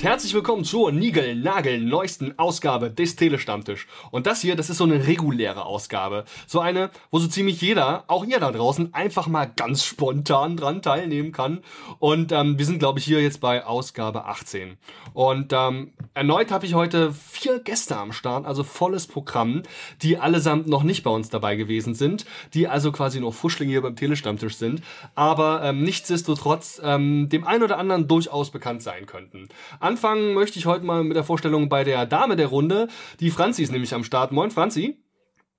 und herzlich willkommen zur Nigel-Nagel neuesten Ausgabe des Telestammtisch. Und das hier, das ist so eine reguläre Ausgabe. So eine, wo so ziemlich jeder, auch ihr da draußen, einfach mal ganz spontan dran teilnehmen kann. Und ähm, wir sind, glaube ich, hier jetzt bei Ausgabe 18. Und ähm, erneut habe ich heute vier Gäste am Start, also volles Programm, die allesamt noch nicht bei uns dabei gewesen sind, die also quasi noch Fuschlinge hier beim Telestammtisch sind, aber ähm, nichtsdestotrotz ähm, dem einen oder anderen durchaus bekannt sein könnten. Anfangen möchte ich heute mal mit der Vorstellung bei der Dame der Runde. Die Franzi ist nämlich am Start. Moin, Franzi.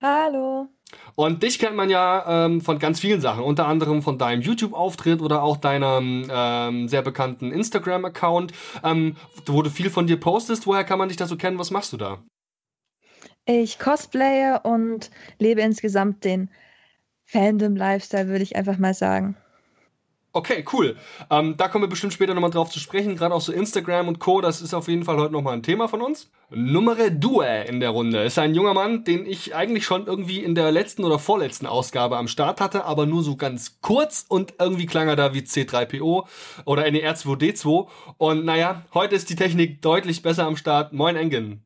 Hallo. Und dich kennt man ja ähm, von ganz vielen Sachen, unter anderem von deinem YouTube-Auftritt oder auch deinem ähm, sehr bekannten Instagram-Account, ähm, wo du viel von dir postest. Woher kann man dich da so kennen? Was machst du da? Ich cosplaye und lebe insgesamt den Fandom-Lifestyle, würde ich einfach mal sagen. Okay, cool. Ähm, da kommen wir bestimmt später nochmal drauf zu sprechen. Gerade auch so Instagram und Co. Das ist auf jeden Fall heute nochmal ein Thema von uns. Numere Due in der Runde ist ein junger Mann, den ich eigentlich schon irgendwie in der letzten oder vorletzten Ausgabe am Start hatte, aber nur so ganz kurz und irgendwie klang er da wie C3PO oder NER2D2. Und naja, heute ist die Technik deutlich besser am Start. Moin Engen.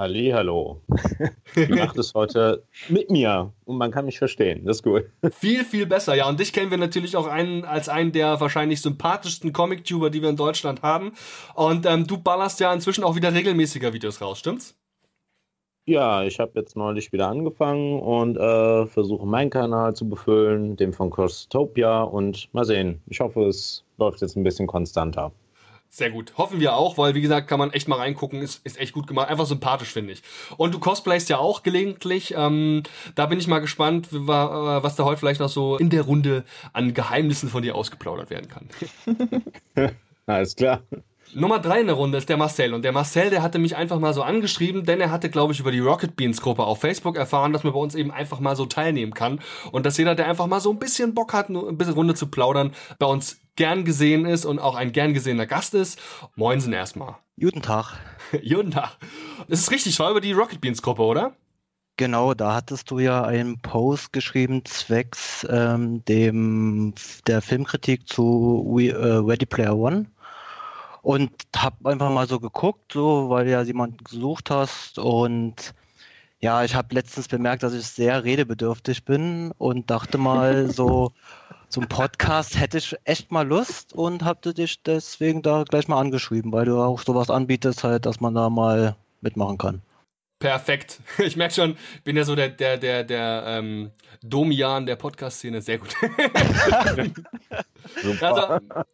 Ali, hallo. Du macht es heute mit mir und man kann mich verstehen. Das ist gut. Viel, viel besser, ja. Und dich kennen wir natürlich auch einen, als einen der wahrscheinlich sympathischsten Comic-Tuber, die wir in Deutschland haben. Und ähm, du ballerst ja inzwischen auch wieder regelmäßiger Videos raus, stimmt's? Ja, ich habe jetzt neulich wieder angefangen und äh, versuche meinen Kanal zu befüllen, den von Crosstopia und mal sehen. Ich hoffe, es läuft jetzt ein bisschen konstanter. Sehr gut. Hoffen wir auch, weil wie gesagt, kann man echt mal reingucken, ist, ist echt gut gemacht. Einfach sympathisch, finde ich. Und du cosplayst ja auch gelegentlich. Ähm, da bin ich mal gespannt, was da heute vielleicht noch so in der Runde an Geheimnissen von dir ausgeplaudert werden kann. Alles klar. Nummer drei in der Runde ist der Marcel. Und der Marcel, der hatte mich einfach mal so angeschrieben, denn er hatte, glaube ich, über die Rocket Beans Gruppe auf Facebook erfahren, dass man bei uns eben einfach mal so teilnehmen kann. Und dass jeder, der einfach mal so ein bisschen Bock hat, ein bisschen Runde zu plaudern, bei uns gern gesehen ist und auch ein gern gesehener Gast ist. Moinsen erstmal. Guten Tag. Guten Tag. Das ist richtig, war über die Rocket Beans Gruppe, oder? Genau, da hattest du ja einen Post geschrieben zwecks ähm, dem der Filmkritik zu We, äh, Ready Player One und hab einfach mal so geguckt, so weil du ja jemanden gesucht hast und ja, ich habe letztens bemerkt, dass ich sehr redebedürftig bin und dachte mal so zum Podcast hätte ich echt mal Lust und habe dich deswegen da gleich mal angeschrieben, weil du auch sowas anbietest halt, dass man da mal mitmachen kann. Perfekt. Ich merke schon, bin ja so der, der, der, der ähm, Domian der Podcast-Szene. Sehr gut. Super. Also,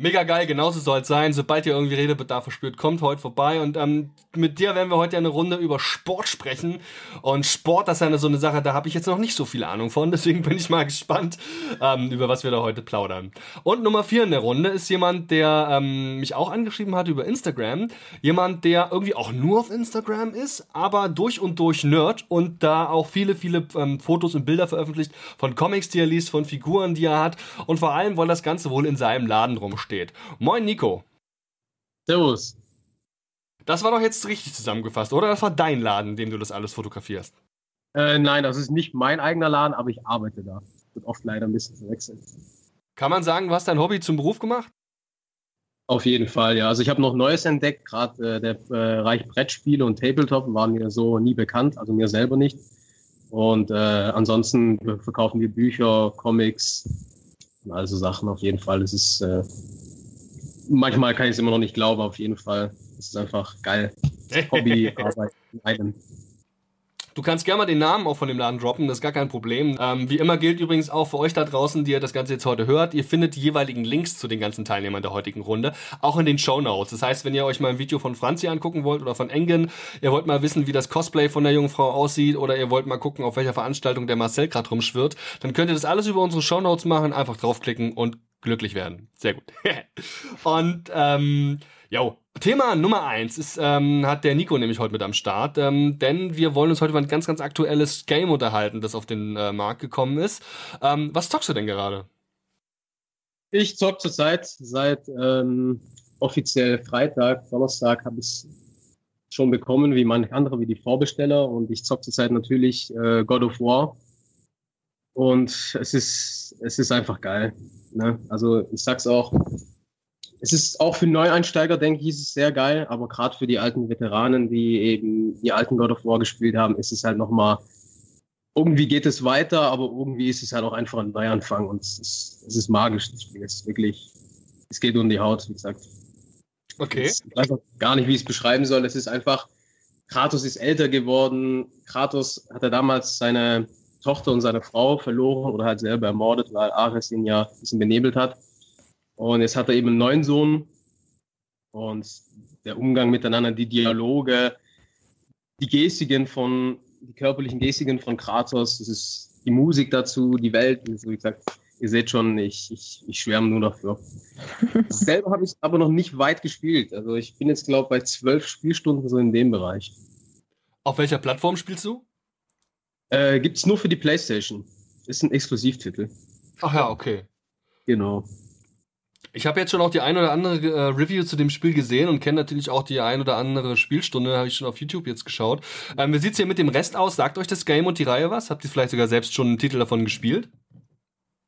Mega geil, genauso soll es sein. Sobald ihr irgendwie Redebedarf verspürt, kommt heute vorbei. Und ähm, mit dir werden wir heute eine Runde über Sport sprechen. Und Sport, das ist eine so eine Sache, da habe ich jetzt noch nicht so viel Ahnung von. Deswegen bin ich mal gespannt, ähm, über was wir da heute plaudern. Und Nummer vier in der Runde ist jemand, der ähm, mich auch angeschrieben hat über Instagram. Jemand, der irgendwie auch nur auf Instagram ist, aber durch und durch Nerd und da auch viele, viele ähm, Fotos und Bilder veröffentlicht von Comics, die er liest, von Figuren, die er hat. Und vor allem, weil das Ganze wohl in seinem Laden rumsteht steht. Moin Nico. Servus. Das war doch jetzt richtig zusammengefasst, oder? Das war dein Laden, in dem du das alles fotografierst. Äh, nein, das ist nicht mein eigener Laden, aber ich arbeite da. Wird oft leider ein bisschen verwechselt. Kann man sagen, du hast dein Hobby zum Beruf gemacht? Auf jeden Fall, ja. Also ich habe noch Neues entdeckt, gerade äh, der äh, Reich Brettspiele und Tabletop waren mir so nie bekannt, also mir selber nicht. Und äh, ansonsten verkaufen wir Bücher, Comics, also Sachen auf jeden Fall. Es ist äh, manchmal kann ich es immer noch nicht glauben, auf jeden Fall. Es ist einfach geil. Hobby, Arbeit in einem. Du kannst gerne mal den Namen auch von dem Laden droppen, das ist gar kein Problem. Ähm, wie immer gilt übrigens auch für euch da draußen, die ihr das Ganze jetzt heute hört, ihr findet die jeweiligen Links zu den ganzen Teilnehmern der heutigen Runde, auch in den Show Notes. Das heißt, wenn ihr euch mal ein Video von Franzi angucken wollt oder von Engen, ihr wollt mal wissen, wie das Cosplay von der jungen Frau aussieht oder ihr wollt mal gucken, auf welcher Veranstaltung der Marcel gerade rumschwirrt, dann könnt ihr das alles über unsere Show Notes machen, einfach draufklicken und glücklich werden. Sehr gut. und ähm, jo, Thema Nummer eins ist, ähm, hat der Nico nämlich heute mit am Start, ähm, denn wir wollen uns heute über ein ganz, ganz aktuelles Game unterhalten, das auf den äh, Markt gekommen ist. Ähm, was zockst du denn gerade? Ich zock zurzeit seit ähm, offiziell Freitag, Donnerstag habe ich schon bekommen, wie manche andere, wie die Vorbesteller und ich zock zurzeit natürlich äh, God of War und es ist, es ist einfach geil. Ne? Also ich sag's auch, es ist auch für Neueinsteiger, denke ich, ist es sehr geil, aber gerade für die alten Veteranen, die eben die alten God of War gespielt haben, ist es halt nochmal, irgendwie geht es weiter, aber irgendwie ist es halt auch einfach ein Neuanfang und es ist, es ist magisch, das Spiel. Es ist wirklich, es geht um die Haut, wie gesagt. Okay. Ich weiß auch gar nicht, wie ich es beschreiben soll. Es ist einfach, Kratos ist älter geworden. Kratos hatte damals seine Tochter und seine Frau verloren oder halt selber ermordet, weil Ares ihn ja ein bisschen benebelt hat. Und jetzt hat er eben einen neuen Sohn. Und der Umgang miteinander, die Dialoge, die Gestiken von, die körperlichen Gestiken von Kratos, das ist die Musik dazu, die Welt, wie gesagt, ihr seht schon, ich, ich, ich schwärme nur dafür. Selber habe ich aber noch nicht weit gespielt. Also ich bin jetzt, glaube ich, bei zwölf Spielstunden so in dem Bereich. Auf welcher Plattform spielst du? Äh, Gibt es nur für die PlayStation. Ist ein Exklusivtitel. Ach ja, okay. Genau. Ich habe jetzt schon auch die ein oder andere äh, Review zu dem Spiel gesehen und kenne natürlich auch die ein oder andere Spielstunde, habe ich schon auf YouTube jetzt geschaut. Ähm, wie sieht's hier mit dem Rest aus? Sagt euch das Game und die Reihe was? Habt ihr vielleicht sogar selbst schon einen Titel davon gespielt?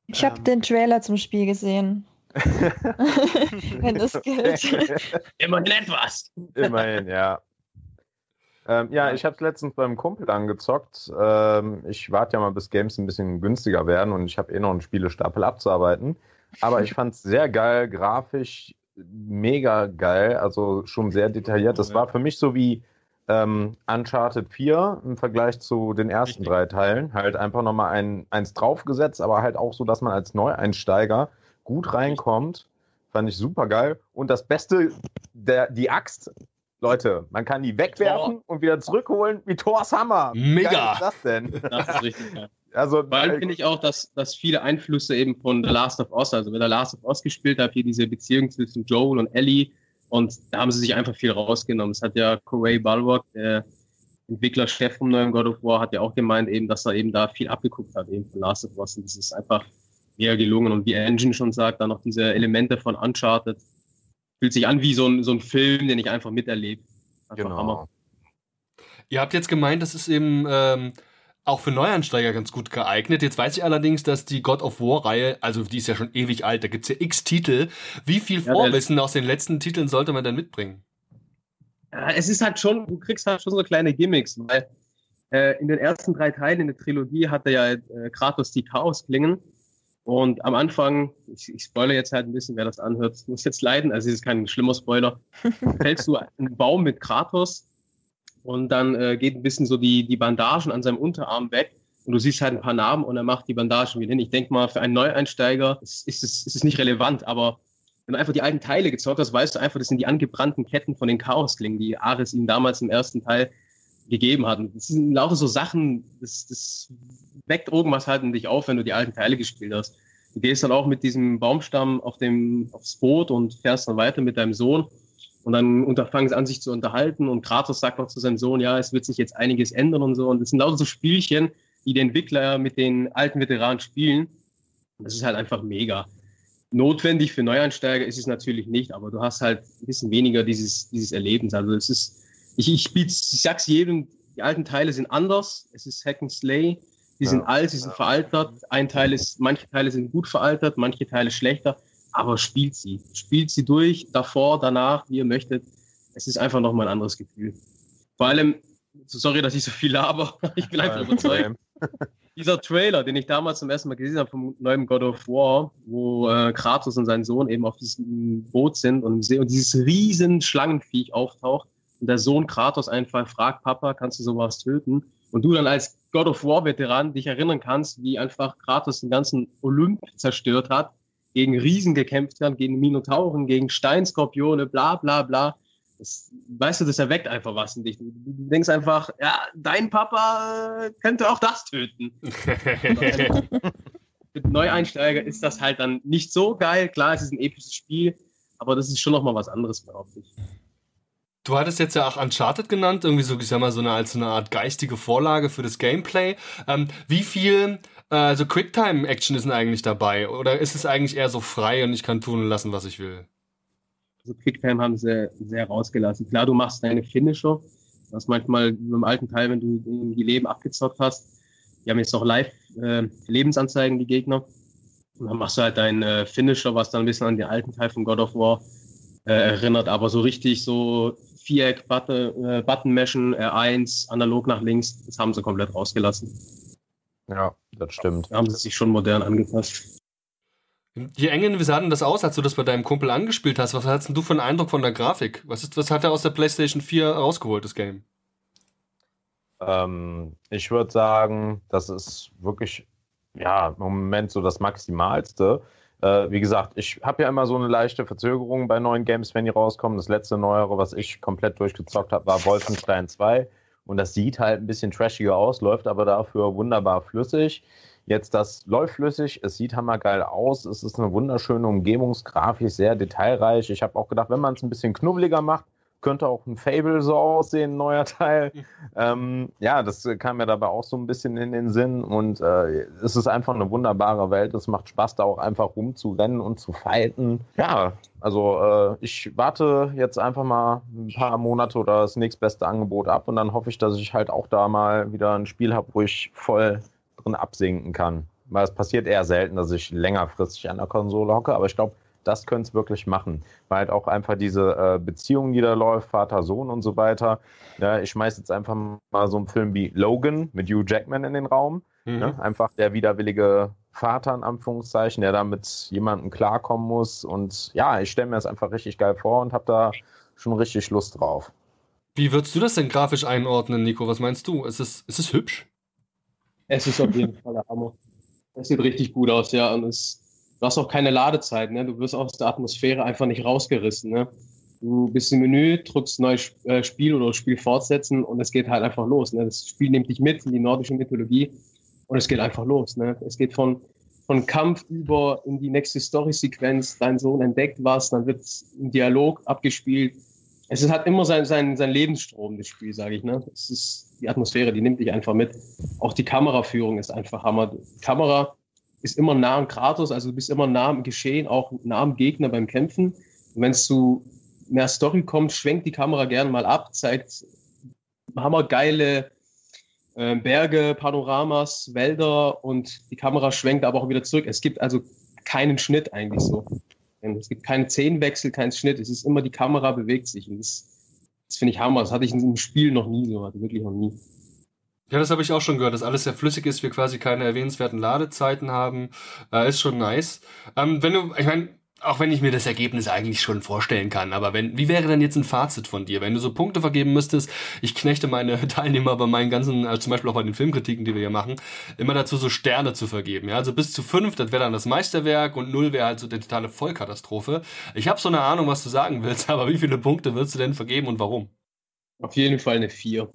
Ich habe Ähm. den Trailer zum Spiel gesehen. Wenn das gilt. Immerhin etwas. Immerhin, ja. Ähm, ja, ich habe es letztens beim Kumpel angezockt. Ähm, ich warte ja mal, bis Games ein bisschen günstiger werden und ich habe eh noch einen Spielestapel abzuarbeiten. Aber ich fand es sehr geil, grafisch mega geil, also schon sehr detailliert. Das war für mich so wie ähm, Uncharted 4 im Vergleich zu den ersten drei Teilen. Halt einfach nochmal ein, eins draufgesetzt, aber halt auch so, dass man als Neueinsteiger gut reinkommt. Fand ich super geil. Und das Beste, der, die Axt, Leute, man kann die wegwerfen und wieder zurückholen wie Thors Hammer. Wie Mega. geil ist das denn? Das ist richtig geil. Also, Vor allem finde ich auch, dass, dass viele Einflüsse eben von The Last of Us, also wer The Last of Us gespielt hat, hier diese Beziehung zwischen Joel und Ellie und da haben sie sich einfach viel rausgenommen. Es hat ja Corey Balrock, der Entwicklerchef vom neuen God of War, hat ja auch gemeint eben, dass er eben da viel abgeguckt hat eben von Last of Us und das ist einfach mega gelungen und wie Engine schon sagt, dann noch diese Elemente von Uncharted. Fühlt sich an wie so ein, so ein Film, den ich einfach miterlebe. Einfach Hammer. genau. Ihr habt jetzt gemeint, das ist eben ähm, auch für Neuansteiger ganz gut geeignet. Jetzt weiß ich allerdings, dass die God of War-Reihe, also die ist ja schon ewig alt, da gibt's ja x Titel. Wie viel Ja, Vorwissen aus den letzten Titeln sollte man denn mitbringen? Es ist halt schon, du kriegst halt schon so kleine Gimmicks, weil äh, in den ersten drei Teilen in der Trilogie hatte ja äh, Kratos die Chaosklingen. Und am Anfang, ich, ich spoilere jetzt halt ein bisschen, wer das anhört, muss jetzt leiden, also es ist kein schlimmer Spoiler, fällst du einen Baum mit Kratos und dann äh, geht ein bisschen so die, die Bandagen an seinem Unterarm weg und du siehst halt ein paar Narben und er macht die Bandagen wieder hin. Ich denke mal, für einen Neueinsteiger ist, ist, es, ist es nicht relevant, aber wenn du einfach die alten Teile gezockt hast, weißt du einfach, das sind die angebrannten Ketten von den Chaosklingen, die Ares ihm damals im ersten Teil gegeben hat. Und das sind lauter so Sachen, das, das weckt irgendwas halt in dich auf, wenn du die alten Teile gespielt hast. Du gehst dann auch mit diesem Baumstamm auf dem, aufs Boot und fährst dann weiter mit deinem Sohn. Und dann unterfangen sie an, sich zu unterhalten. Und Kratos sagt auch zu seinem Sohn, ja, es wird sich jetzt einiges ändern und so. Und das sind lauter so Spielchen, die die Entwickler mit den alten Veteranen spielen. Und das ist halt einfach mega. Notwendig für Neueinsteiger ist es natürlich nicht, aber du hast halt ein bisschen weniger dieses, dieses Erlebens. Also es ist, ich, ich, ich sag's jedem, die alten Teile sind anders. Es ist Hack and Slay. Die sind Ja. alt, sie sind veraltert. Ein Teil ist, manche Teile sind gut veraltert, manche Teile schlechter. Aber spielt sie. Spielt sie durch, davor, danach, wie ihr möchtet. Es ist einfach nochmal ein anderes Gefühl. Vor allem, sorry, dass ich so viel laber, ich bin einfach überzeugt dieser Trailer, den ich damals zum ersten Mal gesehen habe vom neuen God of War, wo äh, Kratos und sein Sohn eben auf diesem Boot sind und, See und dieses riesen Schlangenviech auftaucht und der Sohn Kratos einfach fragt, Papa, kannst du sowas töten? Und du dann als God of War Veteran dich erinnern kannst, wie einfach Kratos den ganzen Olymp zerstört hat, gegen Riesen gekämpft hat, gegen Minotauren, gegen Steinskorpione, bla bla bla. Das, weißt du, das erweckt einfach was in dich. Du, denkst einfach, ja, dein Papa äh, könnte auch das töten. Für Neueinsteiger ist das halt dann nicht so geil. Klar, es ist ein episches Spiel, aber das ist schon nochmal was anderes, behaupte ich. Du hattest jetzt ja auch Uncharted genannt, irgendwie so, ich sag mal, so eine, als so eine Art geistige Vorlage für das Gameplay. Ähm, wie viel äh, so Quicktime-Action ist eigentlich dabei? Oder ist es eigentlich eher so frei und ich kann tun und lassen, was ich will? Also Quicktime haben sie sehr rausgelassen. Klar, du machst deine Finisher. Das manchmal im alten Teil, wenn du die Leben abgezockt hast. Die haben jetzt noch live äh, Lebensanzeigen, die Gegner. Und dann machst du halt deinen äh, Finisher, was dann ein bisschen an den alten Teil von God of War äh, erinnert, aber so richtig so Viereck, Button, äh, Button Meshen, R1, analog nach links, das haben sie komplett rausgelassen. Ja, das stimmt. Da haben sie sich schon modern angepasst. Wie eng, wie sah denn das aus, als du das bei deinem Kumpel angespielt hast? Was hattest du für einen Eindruck von der Grafik? Was, ist, was hat er aus der PlayStation 4 rausgeholt, das Game? Ähm, ich würde sagen, das ist wirklich, ja, im Moment so das Maximalste. Äh, wie gesagt, ich habe ja immer so eine leichte Verzögerung bei neuen Games, wenn die rauskommen. Das letzte Neuere, was ich komplett durchgezockt habe, war Wolfenstein 2. Und das sieht halt ein bisschen trashiger aus, läuft aber dafür wunderbar flüssig. Jetzt, das läuft flüssig, es sieht hammergeil aus, es ist eine wunderschöne Umgebungsgrafik, sehr detailreich. Ich habe auch gedacht, wenn man es ein bisschen knubbeliger macht, könnte auch ein Fable so aussehen, ein neuer Teil. ähm, ja, das kam mir dabei auch so ein bisschen in den Sinn und äh, es ist einfach eine wunderbare Welt. Es macht Spaß, da auch einfach rumzurennen und zu fighten. Ja, also äh, ich warte jetzt einfach mal ein paar Monate oder das nächstbeste Angebot ab und dann hoffe ich, dass ich halt auch da mal wieder ein Spiel habe, wo ich voll drin absinken kann. Weil es passiert eher selten, dass ich längerfristig an der Konsole hocke, aber ich glaube, das könnte es wirklich machen. Weil halt auch einfach diese äh, Beziehung, die da läuft, Vater, Sohn und so weiter. Ja, ich schmeiße jetzt einfach mal so einen Film wie Logan mit Hugh Jackman in den Raum. Mhm. Ne? Einfach der widerwillige Vater, in Anführungszeichen, der da mit jemandem klarkommen muss. Und ja, ich stelle mir das einfach richtig geil vor und habe da schon richtig Lust drauf. Wie würdest du das denn grafisch einordnen, Nico? Was meinst du? Ist es, ist es hübsch? Es ist auf jeden Fall der Hammer. Es sieht richtig gut aus, ja. Und es du hast auch keine Ladezeit, ne? Du wirst aus der Atmosphäre einfach nicht rausgerissen, ne? Du bist im Menü, drückst neues äh, Spiel oder Spiel fortsetzen und es geht halt einfach los. Ne? Das Spiel nimmt dich mit in die nordische Mythologie und es geht einfach los. Ne? Es geht von, von Kampf über in die nächste Story-Sequenz. Dein Sohn entdeckt was, dann wird ein Dialog abgespielt. Es hat immer sein, sein, sein Lebensstrom, das Spiel, sage ich. Ne? Es ist die Atmosphäre, die nimmt dich einfach mit. Auch die Kameraführung ist einfach Hammer. Die Kamera ist immer nah am Kratos, also du bist immer nah am Geschehen, auch nah am Gegner beim Kämpfen. Und wenn es zu mehr Story kommt, schwenkt die Kamera gerne mal ab, zeigt hammergeile äh, Berge, Panoramas, Wälder und die Kamera schwenkt aber auch wieder zurück. Es gibt also keinen Schnitt eigentlich so. Es gibt keine Szenenwechsel, keinen Schnitt. Es ist immer die Kamera bewegt sich. Und das, das finde ich Hammer. Das hatte ich in einem Spiel noch nie so, wirklich noch nie. Ja, das habe ich auch schon gehört, dass alles sehr flüssig ist, wir quasi keine erwähnenswerten Ladezeiten haben. Äh, ist schon nice. Ähm, wenn du, ich meine, auch wenn ich mir das Ergebnis eigentlich schon vorstellen kann, aber wenn, wie wäre denn jetzt ein Fazit von dir, wenn du so Punkte vergeben müsstest? Ich knechte meine Teilnehmer bei meinen ganzen, also zum Beispiel auch bei den Filmkritiken, die wir hier machen, immer dazu so Sterne zu vergeben. Ja, also bis zu fünf, das wäre dann das Meisterwerk und null wäre halt so die totale Vollkatastrophe. Ich habe so eine Ahnung, was du sagen willst, aber wie viele Punkte würdest du denn vergeben und warum? Auf jeden Fall eine vier.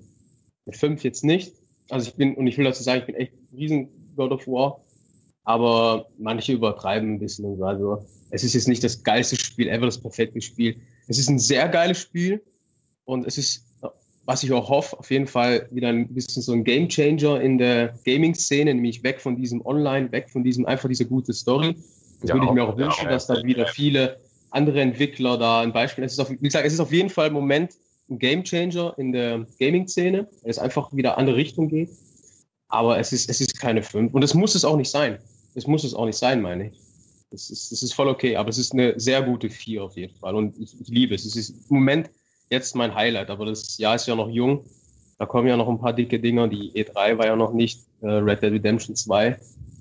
Mit fünf jetzt nicht, also ich bin, und ich will dazu sagen, ich bin echt ein riesen God of War, aber manche übertreiben ein bisschen und so. Also es ist jetzt nicht das geilste Spiel ever, das perfekte Spiel. Es ist ein sehr geiles Spiel und es ist, was ich auch hoffe, auf jeden Fall wieder ein bisschen so ein Game Changer in der Gaming-Szene, nämlich weg von diesem Online, weg von diesem einfach diese gute Story. Das ja, würde ich mir auch wünschen, ja, dass da wieder viele andere Entwickler da ein Beispiel. Es ist auf, wie gesagt, es ist auf jeden Fall im Moment ein Game Changer in der Gaming-Szene, weil es einfach wieder andere Richtung geht. Aber es ist, es ist keine 5. Und es muss es auch nicht sein. Es muss es auch nicht sein, meine ich. Das ist, das ist voll okay, aber es ist eine sehr gute 4 auf jeden Fall. Und ich, ich liebe es. Es ist im Moment jetzt mein Highlight, aber das Jahr ist ja noch jung. Da kommen ja noch ein paar dicke Dinger. Die E3 war ja noch nicht. Äh, Red Dead Redemption 2.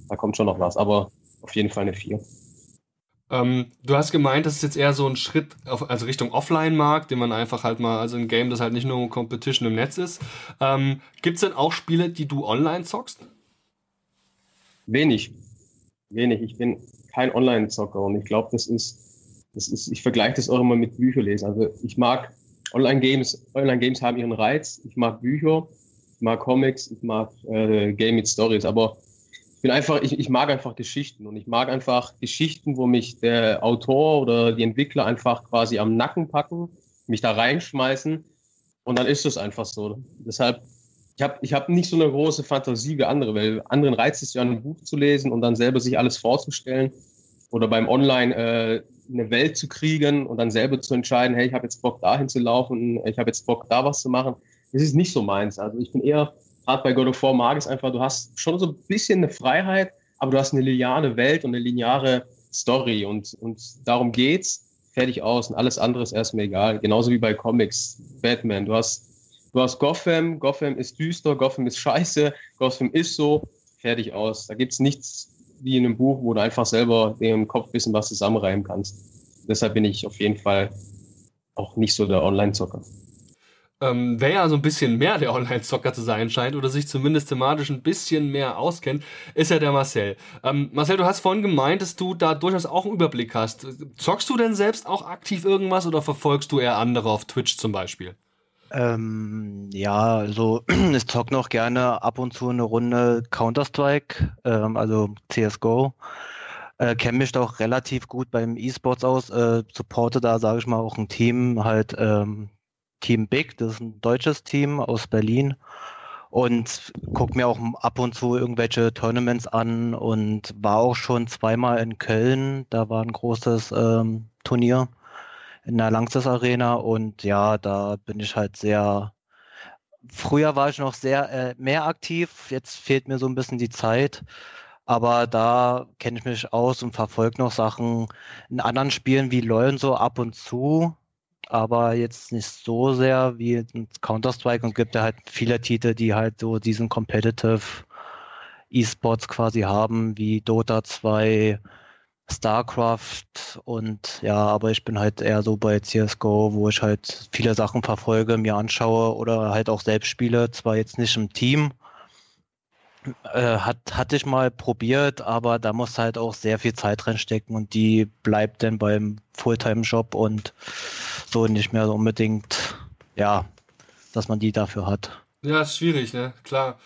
Da kommt schon noch was, aber auf jeden Fall eine 4. Ähm, du hast gemeint, das ist jetzt eher so ein Schritt, auf, also Richtung Offline-Markt, den man einfach halt mal, also ein Game, das halt nicht nur Competition im Netz ist. Ähm, Gibt es denn auch Spiele, die du online zockst? Wenig. Wenig. Ich bin kein Online-Zocker und ich glaube, das ist, das ist, ich vergleiche das auch immer mit Bücherlesen. Also ich mag Online-Games, Online-Games haben ihren Reiz. Ich mag Bücher, ich mag Comics, ich mag äh, Game mit Stories, aber bin einfach, ich, ich mag einfach Geschichten und ich mag einfach Geschichten, wo mich der Autor oder die Entwickler einfach quasi am Nacken packen, mich da reinschmeißen und dann ist es einfach so. Deshalb, ich habe ich hab nicht so eine große Fantasie wie andere, weil anderen reizt es ja, ein Buch zu lesen und dann selber sich alles vorzustellen oder beim Online äh, eine Welt zu kriegen und dann selber zu entscheiden, hey, ich habe jetzt Bock dahin zu laufen, ich habe jetzt Bock da was zu machen. Das ist nicht so meins. Also ich bin eher gerade bei God of War mag es einfach, du hast schon so ein bisschen eine Freiheit, aber du hast eine lineare Welt und eine lineare Story und, und darum geht's. fertig aus und alles andere ist erstmal egal. Genauso wie bei Comics, Batman. Du hast, du hast Gotham, Gotham ist düster, Gotham ist scheiße, Gotham ist so, fertig aus. Da gibt es nichts wie in einem Buch, wo du einfach selber im Kopf wissen, was zusammenreimen kannst. Deshalb bin ich auf jeden Fall auch nicht so der Online-Zocker. Ähm, wer ja so ein bisschen mehr der Online-Zocker zu sein scheint oder sich zumindest thematisch ein bisschen mehr auskennt, ist ja der Marcel. Ähm, Marcel, du hast vorhin gemeint, dass du da durchaus auch einen Überblick hast. Zockst du denn selbst auch aktiv irgendwas oder verfolgst du eher andere auf Twitch zum Beispiel? Ähm, ja, also ich zock noch gerne ab und zu eine Runde Counter-Strike, ähm, also CSGO. Äh, Kenne mich doch relativ gut beim E-Sports aus, äh, supporte da, sage ich mal, auch ein Team, halt ähm, Team Big, das ist ein deutsches Team aus Berlin und gucke mir auch ab und zu irgendwelche Tournaments an und war auch schon zweimal in Köln, da war ein großes ähm, Turnier in der Langsys Arena und ja, da bin ich halt sehr. Früher war ich noch sehr äh, mehr aktiv, jetzt fehlt mir so ein bisschen die Zeit. Aber da kenne ich mich aus und verfolge noch Sachen in anderen Spielen wie LoL und so ab und zu, aber jetzt nicht so sehr wie Counter-Strike und gibt ja halt viele Titel, die halt so diesen Competitive E-Sports quasi haben, wie Dota 2, StarCraft und ja, aber ich bin halt eher so bei CSGO, wo ich halt viele Sachen verfolge, mir anschaue oder halt auch selbst spiele, zwar jetzt nicht im Team. Äh, hat, hatte ich mal probiert, aber da muss halt auch sehr viel Zeit reinstecken und die bleibt dann beim Fulltime-Job und so nicht mehr so unbedingt, ja, dass man die dafür hat. Ja, ist schwierig, ne? Klar.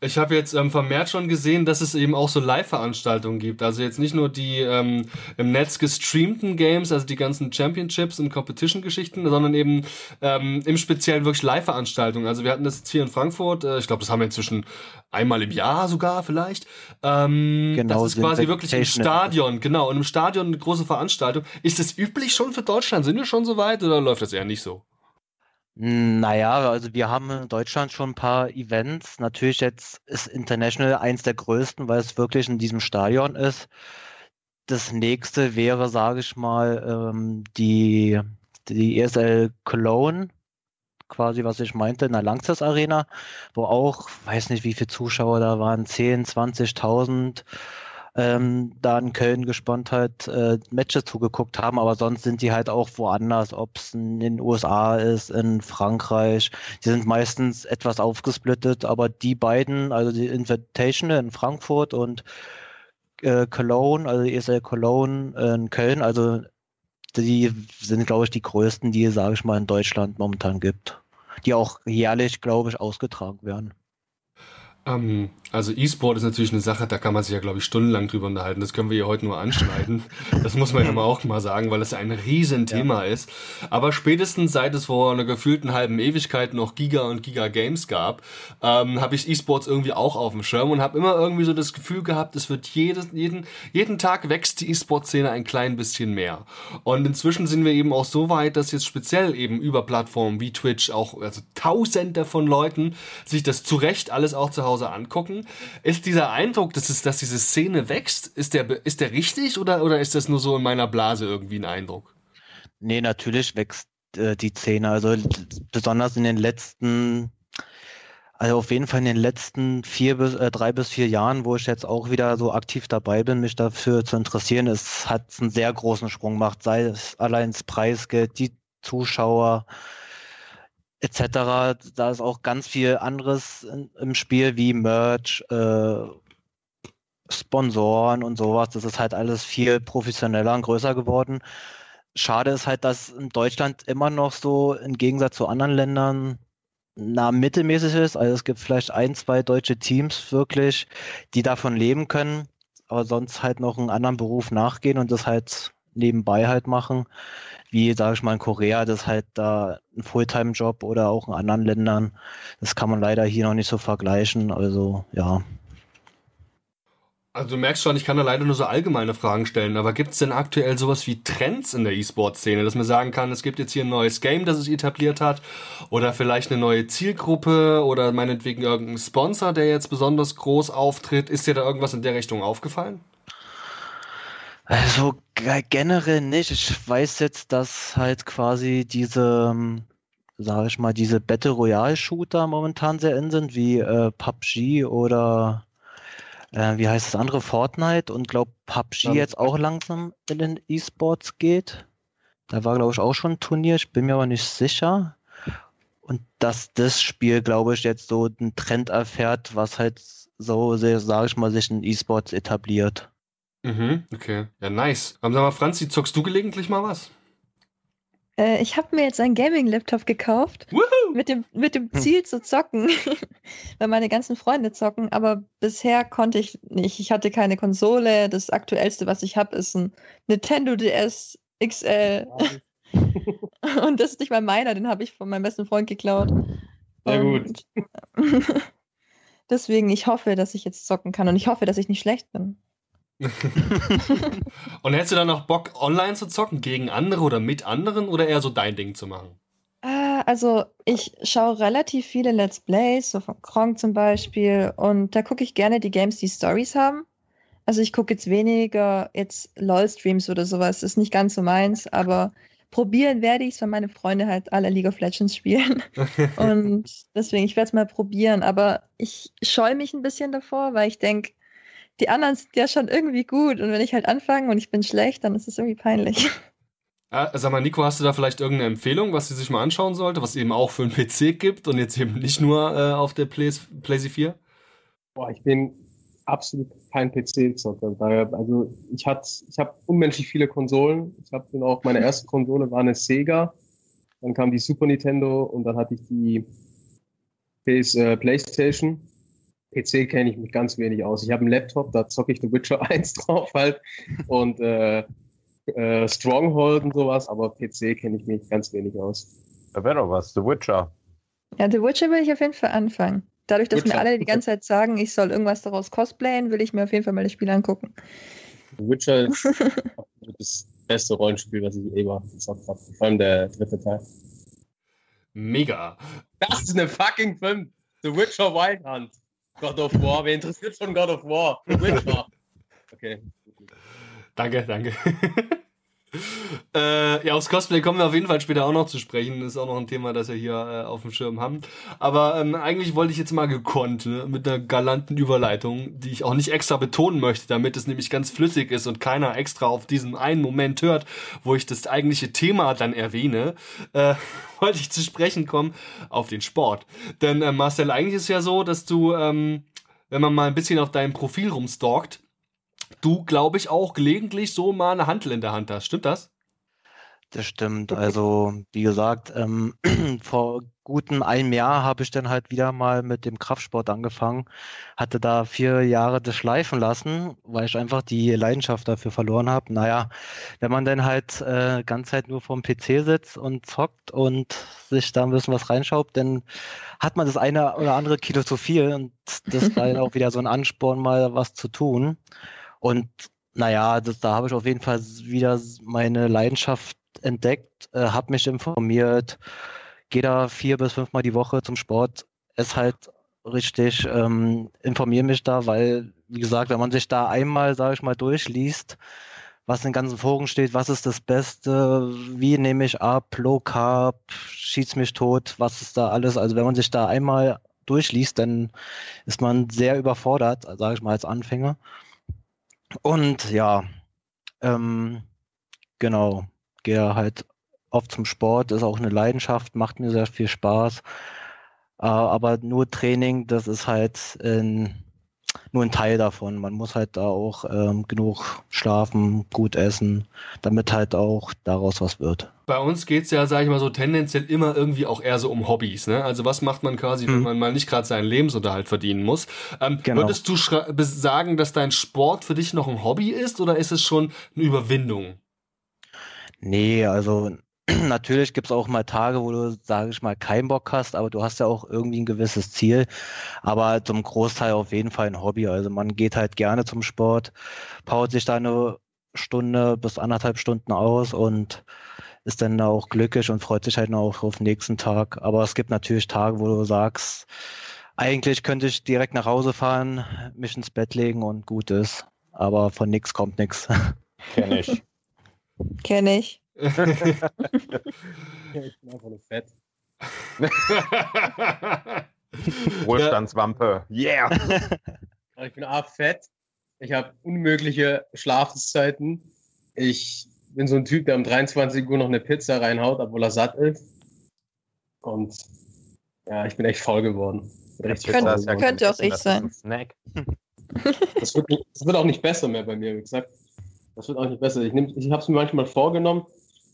Ich habe jetzt ähm, vermehrt schon gesehen, dass es eben auch so Live-Veranstaltungen gibt. Also jetzt nicht nur die ähm, im Netz gestreamten Games, also die ganzen Championships und Competition-Geschichten, sondern eben ähm, im Speziellen wirklich Live-Veranstaltungen. Also wir hatten das jetzt hier in Frankfurt, äh, ich glaube, das haben wir inzwischen einmal im Jahr sogar vielleicht. Ähm, genau, das ist quasi wirklich im Stadion, genau, und im Stadion eine große Veranstaltung. Ist das üblich schon für Deutschland? Sind wir schon so weit oder läuft das eher nicht so? Naja, also wir haben in Deutschland schon ein paar Events. Natürlich jetzt ist International eins der größten, weil es wirklich in diesem Stadion ist. Das nächste wäre, sage ich mal, ähm, die, die ESL Cologne, quasi was ich meinte, in der Langsys Arena, wo auch, weiß nicht wie viele Zuschauer da waren, 10, 20.000 ähm, da in Köln gespannt halt äh, Matches zugeguckt haben, aber sonst sind die halt auch woanders, ob es in den USA ist, in Frankreich. Die sind meistens etwas aufgesplittet, aber die beiden, also die Invitational in Frankfurt und äh, Cologne, also die ESL Cologne in Köln, also die sind, glaube ich, die größten, die, sage ich mal, in Deutschland momentan gibt. Die auch jährlich, glaube ich, ausgetragen werden. Ähm, also E-Sport ist natürlich eine Sache, da kann man sich ja, glaube ich, stundenlang drüber unterhalten. Das können wir hier heute nur anschneiden. Das muss man ja mal auch mal sagen, weil das ein Riesenthema ja. ist. Aber spätestens seit es vor einer gefühlten halben Ewigkeit noch Giga und Giga Games gab, ähm, habe ich E-Sports irgendwie auch auf dem Schirm und habe immer irgendwie so das Gefühl gehabt, es wird jedes, jeden, jeden Tag wächst die E-Sport-Szene ein klein bisschen mehr. Und inzwischen sind wir eben auch so weit, dass jetzt speziell eben über Plattformen wie Twitch auch also Tausende von Leuten sich das zu Recht alles auch zu Hause angucken ist dieser Eindruck, dass, es, dass diese Szene wächst, ist der, ist der richtig oder, oder ist das nur so in meiner Blase irgendwie ein Eindruck? Nee, natürlich wächst äh, die Szene. Also besonders in den letzten, also auf jeden Fall in den letzten vier bis, äh, drei bis vier Jahren, wo ich jetzt auch wieder so aktiv dabei bin, mich dafür zu interessieren, es hat einen sehr großen Sprung gemacht, sei es allein das Preisgeld, die Zuschauer, etc. Da ist auch ganz viel anderes im Spiel wie Merch, äh, Sponsoren und sowas. Das ist halt alles viel professioneller und größer geworden. Schade ist halt, dass in Deutschland immer noch so im Gegensatz zu anderen Ländern na, mittelmäßig ist. Also es gibt vielleicht ein, zwei deutsche Teams wirklich, die davon leben können, aber sonst halt noch einen anderen Beruf nachgehen und das halt nebenbei halt machen wie, sage ich mal, in Korea, das ist halt da ein Fulltime-Job oder auch in anderen Ländern. Das kann man leider hier noch nicht so vergleichen. Also ja. Also du merkst schon, ich kann da leider nur so allgemeine Fragen stellen, aber gibt es denn aktuell sowas wie Trends in der E-Sport-Szene, dass man sagen kann, es gibt jetzt hier ein neues Game, das es etabliert hat oder vielleicht eine neue Zielgruppe oder meinetwegen irgendein Sponsor, der jetzt besonders groß auftritt. Ist dir da irgendwas in der Richtung aufgefallen? Also generell nicht. Ich weiß jetzt, dass halt quasi diese, ähm, sage ich mal, diese Battle Royale Shooter momentan sehr in sind, wie äh, PUBG oder äh, wie heißt das andere, Fortnite und glaube PUBG ja. jetzt auch langsam in den E-Sports geht. Da war glaube ich auch schon ein Turnier, ich bin mir aber nicht sicher. Und dass das Spiel, glaube ich, jetzt so einen Trend erfährt, was halt so, sage ich mal, sich in E-Sports etabliert. Mhm, okay. Ja, nice. Aber sag mal, Franzi, zockst du gelegentlich mal was? Äh, ich habe mir jetzt einen Gaming-Laptop gekauft. Woohoo! Mit dem, mit dem hm. Ziel zu zocken, weil meine ganzen Freunde zocken, aber bisher konnte ich nicht. Ich hatte keine Konsole. Das aktuellste, was ich habe, ist ein Nintendo DS XL. Und das ist nicht mal meiner, den habe ich von meinem besten Freund geklaut. Sehr gut. deswegen, ich hoffe, dass ich jetzt zocken kann und ich hoffe, dass ich nicht schlecht bin. und hättest du dann noch Bock, online zu zocken, gegen andere oder mit anderen oder eher so dein Ding zu machen? Äh, also, ich schaue relativ viele Let's Plays, so von Kronk zum Beispiel, und da gucke ich gerne die Games, die Stories haben. Also, ich gucke jetzt weniger jetzt LOL-Streams oder sowas, das ist nicht ganz so meins, aber probieren werde ich es, weil meine Freunde halt alle League of Legends spielen. und deswegen, ich werde es mal probieren, aber ich scheue mich ein bisschen davor, weil ich denke, die anderen sind ja schon irgendwie gut und wenn ich halt anfange und ich bin schlecht, dann ist es irgendwie peinlich. Ah, sag mal, Nico, hast du da vielleicht irgendeine Empfehlung, was sie sich mal anschauen sollte, was eben auch für einen PC gibt und jetzt eben nicht nur äh, auf der PlayStation 4? Boah, ich bin absolut kein PC-Zocker. Also ich hatte, ich habe unmenschlich viele Konsolen. Ich habe auch meine erste Konsole war eine Sega, dann kam die Super Nintendo und dann hatte ich die PS, äh, PlayStation PC kenne ich mich ganz wenig aus. Ich habe einen Laptop, da zocke ich The Witcher 1 drauf halt und äh, äh, Stronghold und sowas, aber PC kenne ich mich ganz wenig aus. Da wäre doch was, The Witcher. Ja, The Witcher will ich auf jeden Fall anfangen. Dadurch, dass Witcher. mir alle die ganze Zeit sagen, ich soll irgendwas daraus cosplayen, will ich mir auf jeden Fall mal das Spiel angucken. The Witcher ist das beste Rollenspiel, was ich je gezockt habe. Vor allem der dritte Teil. Mega. Das ist eine fucking Film. The Witcher Wild Hunt. God of War. Wer interessiert schon God of War? Witcher. Okay. Danke, danke. äh, ja, aufs Cosplay kommen wir auf jeden Fall später auch noch zu sprechen. Ist auch noch ein Thema, das wir hier äh, auf dem Schirm haben. Aber ähm, eigentlich wollte ich jetzt mal gekonnt, ne, mit einer galanten Überleitung, die ich auch nicht extra betonen möchte, damit es nämlich ganz flüssig ist und keiner extra auf diesen einen Moment hört, wo ich das eigentliche Thema dann erwähne, äh, wollte ich zu sprechen kommen auf den Sport. Denn äh, Marcel, eigentlich ist ja so, dass du, ähm, wenn man mal ein bisschen auf deinem Profil rumstalkt, du, glaube ich, auch gelegentlich so mal eine Handel in der Hand hast. Stimmt das? Das stimmt. Also, wie gesagt, ähm, vor gutem einem Jahr habe ich dann halt wieder mal mit dem Kraftsport angefangen. Hatte da vier Jahre das schleifen lassen, weil ich einfach die Leidenschaft dafür verloren habe. Naja, wenn man dann halt äh, ganze Zeit nur vorm PC sitzt und zockt und sich da ein bisschen was reinschaut, dann hat man das eine oder andere Kilo zu viel und das war dann auch wieder so ein Ansporn, mal was zu tun. Und naja, das, da habe ich auf jeden Fall wieder meine Leidenschaft entdeckt, äh, habe mich informiert, gehe da vier bis fünfmal die Woche zum Sport, es halt richtig, ähm, informiere mich da, weil, wie gesagt, wenn man sich da einmal, sage ich mal, durchliest, was in den ganzen Foren steht, was ist das Beste, wie nehme ich ab, Low Carb, schießt mich tot, was ist da alles. Also wenn man sich da einmal durchliest, dann ist man sehr überfordert, sage ich mal als Anfänger. Und ja, ähm, genau, gehe halt oft zum Sport, ist auch eine Leidenschaft, macht mir sehr viel Spaß. Äh, aber nur Training, das ist halt ein, nur ein Teil davon. Man muss halt da auch ähm, genug schlafen, gut essen, damit halt auch daraus was wird. Bei uns geht es ja, sage ich mal so, tendenziell immer irgendwie auch eher so um Hobbys. Ne? Also was macht man quasi, hm. wenn man mal nicht gerade seinen Lebensunterhalt verdienen muss? Ähm, genau. Würdest du sagen, dass dein Sport für dich noch ein Hobby ist oder ist es schon eine Überwindung? Nee, also natürlich gibt es auch mal Tage, wo du, sage ich mal, keinen Bock hast, aber du hast ja auch irgendwie ein gewisses Ziel. Aber zum Großteil auf jeden Fall ein Hobby. Also man geht halt gerne zum Sport, powert sich da eine Stunde bis anderthalb Stunden aus und ist dann auch glücklich und freut sich halt auch auf den nächsten Tag. Aber es gibt natürlich Tage, wo du sagst, eigentlich könnte ich direkt nach Hause fahren, mich ins Bett legen und gut ist. Aber von nichts kommt nichts. Kenn ich. Kenn ich. ich bin einfach nur fett. Wohlstandswampe. Yeah! Ich bin A, fett. Ich habe unmögliche Schlafenszeiten. Ich bin so ein Typ, der um 23 Uhr noch eine Pizza reinhaut, obwohl er satt ist. Und ja, ich bin echt faul geworden. Richtig Könnt- faul geworden. könnte auch ich sein. Snack. Das wird, das wird auch nicht besser mehr bei mir, wie gesagt. Das wird auch nicht besser. Ich, nehm- ich habe es mir manchmal vorgenommen.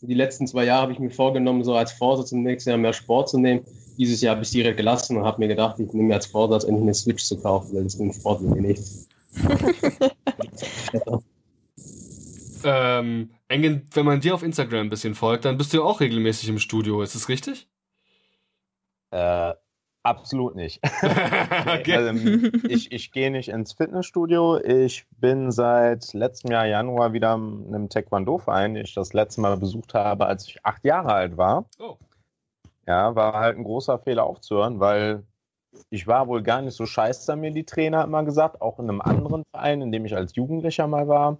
Die letzten zwei Jahre habe ich mir vorgenommen, so als Vorsatz im nächsten Jahr mehr Sport zu nehmen. Dieses Jahr habe ich es direkt gelassen und habe mir gedacht, ich nehme mir als Vorsatz, endlich eine Switch zu kaufen, weil das mit dem Sport mit mir nichts. ähm, Engin, wenn man dir auf Instagram ein bisschen folgt, dann bist du ja auch regelmäßig im Studio. Ist das richtig? Äh, absolut nicht. okay. ähm, ich ich gehe nicht ins Fitnessstudio. Ich bin seit letztem Jahr Januar wieder in einem Taekwondo-Verein, den ich das letzte Mal besucht habe, als ich acht Jahre alt war. Oh. Ja, war halt ein großer Fehler aufzuhören, weil ich war wohl gar nicht so scheiße, haben mir die Trainer immer gesagt, auch in einem anderen Verein, in dem ich als Jugendlicher mal war.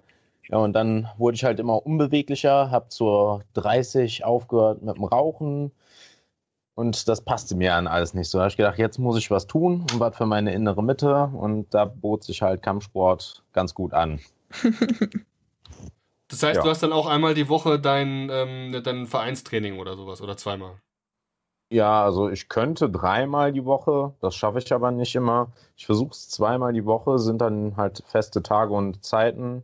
Ja, und dann wurde ich halt immer unbeweglicher, habe zur 30 aufgehört mit dem Rauchen. Und das passte mir an alles nicht so. Da habe ich gedacht, jetzt muss ich was tun und was für meine innere Mitte. Und da bot sich halt Kampfsport ganz gut an. Das heißt, Ja. du hast dann auch einmal die Woche dein, ähm, dein Vereinstraining oder sowas oder zweimal. Ja, also ich könnte dreimal die Woche, das schaffe ich aber nicht immer. Ich versuche es zweimal die Woche, sind dann halt feste Tage und Zeiten,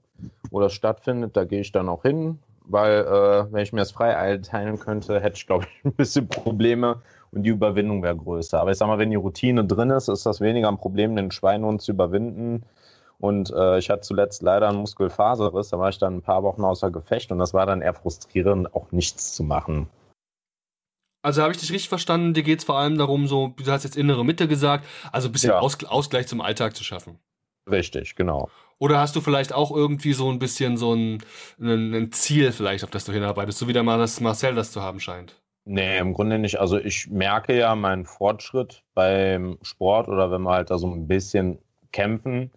wo das stattfindet. Da gehe ich dann auch hin, weil äh, wenn ich mir das frei einteilen könnte, hätte ich, glaube ich, ein bisschen Probleme und die Überwindung wäre größer. Aber ich sag mal, wenn die Routine drin ist, ist das weniger ein Problem, den Schweinehund zu überwinden. Und äh, ich hatte zuletzt leider einen Muskelfaserriss, da war ich dann ein paar Wochen außer Gefecht und das war dann eher frustrierend, auch nichts zu machen. Also habe ich dich richtig verstanden, dir geht es vor allem darum, so, du hast jetzt innere Mitte gesagt, also ein bisschen Ja. Aus, Ausgleich zum Alltag zu schaffen. Richtig, genau. Oder hast du vielleicht auch irgendwie so ein bisschen so ein, ein, Ziel vielleicht, auf das du hinarbeitest, so wie der Marcel das zu haben scheint? Nee, im Grunde nicht. Also ich merke ja meinen Fortschritt beim Sport oder wenn wir halt da so ein bisschen kämpfen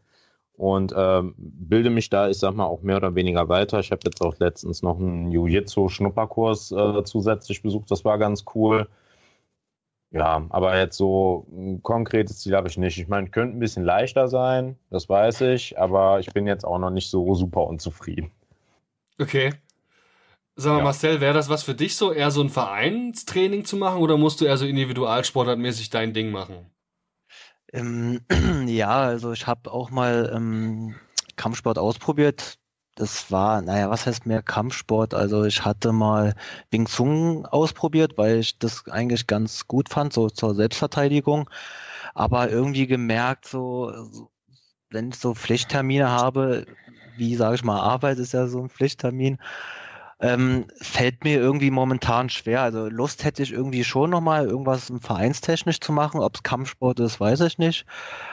und ähm, bilde mich da, ich sag mal, auch mehr oder weniger weiter. Ich habe jetzt auch letztens noch einen Jiu-Jitsu-Schnupperkurs äh, zusätzlich besucht. Das war ganz cool. Ja, aber jetzt so ein konkretes Ziel habe ich nicht. Ich meine, könnte ein bisschen leichter sein, das weiß ich, aber ich bin jetzt auch noch nicht so super unzufrieden. Okay. Sag mal, Ja. Marcel, wäre das was für dich so, eher so ein Vereinstraining zu machen oder musst du eher so individualsportartmäßig dein Ding machen? Ähm, ja, also ich habe auch mal ähm, Kampfsport ausprobiert. Das war, naja, was heißt mehr Kampfsport? Also ich hatte mal Wing Chun ausprobiert, weil ich das eigentlich ganz gut fand, so zur Selbstverteidigung. Aber irgendwie gemerkt, so, wenn ich so Pflichttermine habe, wie sage ich mal, Arbeit ist ja so ein Pflichttermin, ähm, fällt mir irgendwie momentan schwer. Also Lust hätte ich irgendwie schon nochmal irgendwas vereinstechnisch zu machen. Ob es Kampfsport ist, weiß ich nicht.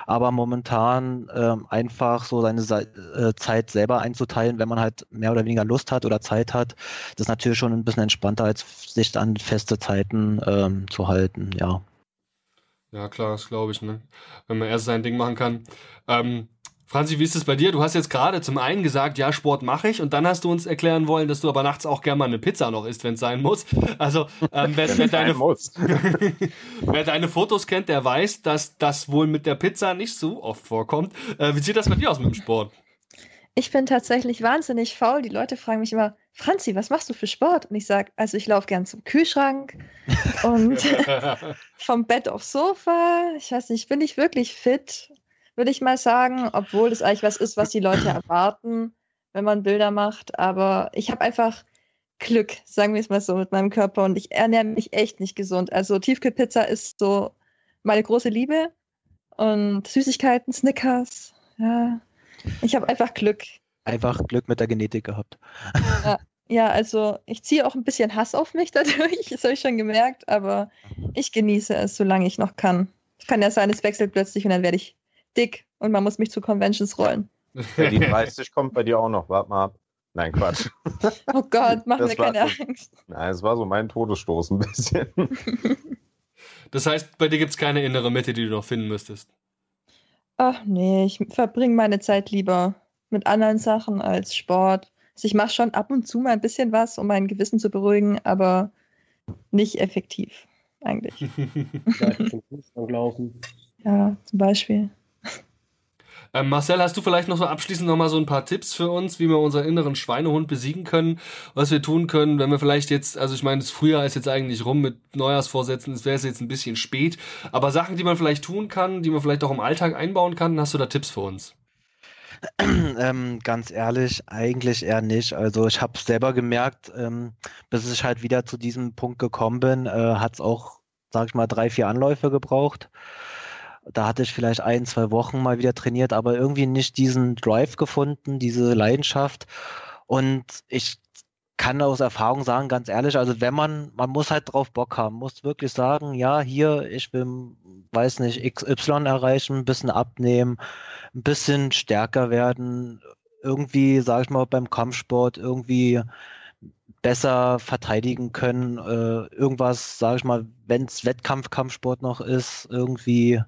Aber momentan ähm, einfach so seine Sei- äh, Zeit selber einzuteilen, wenn man halt mehr oder weniger Lust hat oder Zeit hat, das ist natürlich schon ein bisschen entspannter, als sich an feste Zeiten ähm, zu halten. Ja. Ja, klar, das glaube ich, ne? Wenn man erst sein Ding machen kann. Ähm, Franzi, wie ist es bei dir? Du hast jetzt gerade zum einen gesagt, ja, Sport mache ich, und dann hast du uns erklären wollen, dass du aber nachts auch gerne mal eine Pizza noch isst, wenn es sein muss. Also, ähm, wer, wer, deine, muss. wer deine Fotos kennt, der weiß, dass das wohl mit der Pizza nicht so oft vorkommt. Äh, wie sieht das bei dir aus mit dem Sport? Ich bin tatsächlich wahnsinnig faul. Die Leute fragen mich immer, Franzi, was machst du für Sport? Und ich sage, also ich laufe gern zum Kühlschrank und vom Bett aufs Sofa. Ich weiß nicht, bin ich wirklich fit, würde ich mal sagen, obwohl das eigentlich was ist, was die Leute erwarten, wenn man Bilder macht. Aber ich habe einfach Glück, sagen wir es mal so, mit meinem Körper und ich ernähre mich echt nicht gesund. Also Tiefkühlpizza ist so meine große Liebe und Süßigkeiten, Snickers, ja. Ich habe einfach Glück. Einfach Glück mit der Genetik gehabt. Ja, also ich ziehe auch ein bisschen Hass auf mich dadurch, das habe ich schon gemerkt, aber ich genieße es, solange ich noch kann. Es kann ja sein, es wechselt plötzlich und dann werde ich dick und man muss mich zu Conventions rollen. Ja, die 30 kommt bei dir auch noch. Warte mal ab. Nein, Quatsch. Oh Gott, mach Das mir keine so- Angst. Nein, es war so mein Todesstoß ein bisschen. Das heißt, bei dir gibt es keine innere Mitte, die du noch finden müsstest. Ach nee, ich verbringe meine Zeit lieber mit anderen Sachen als Sport. Also ich mache schon ab und zu mal ein bisschen was, um mein Gewissen zu beruhigen, aber nicht effektiv eigentlich. Ja, zum Fußball laufen. Ja, zum Beispiel. Ähm, Marcel, hast du vielleicht noch so abschließend noch mal so ein paar Tipps für uns, wie wir unseren inneren Schweinehund besiegen können, was wir tun können, wenn wir vielleicht jetzt, also ich meine, das Frühjahr ist jetzt eigentlich rum mit Neujahrsvorsätzen, es wäre jetzt ein bisschen spät, aber Sachen, die man vielleicht tun kann, die man vielleicht auch im Alltag einbauen kann, hast du da Tipps für uns? Ähm, ganz ehrlich, eigentlich eher nicht. Also ich habe selber gemerkt, ähm, bis ich halt wieder zu diesem Punkt gekommen bin, äh, hat es auch, sag ich mal, drei, vier Anläufe gebraucht. Da hatte ich vielleicht ein, zwei Wochen mal wieder trainiert, aber irgendwie nicht diesen Drive gefunden, diese Leidenschaft. Und ich kann aus Erfahrung sagen, ganz ehrlich, also wenn man, man muss halt drauf Bock haben, muss wirklich sagen, ja, hier, ich will, weiß nicht, XY erreichen, ein bisschen abnehmen, ein bisschen stärker werden, irgendwie, sag ich mal, beim Kampfsport irgendwie besser verteidigen können, äh, irgendwas, sag ich mal, wenn es Wettkampf-Kampfsport noch ist, irgendwie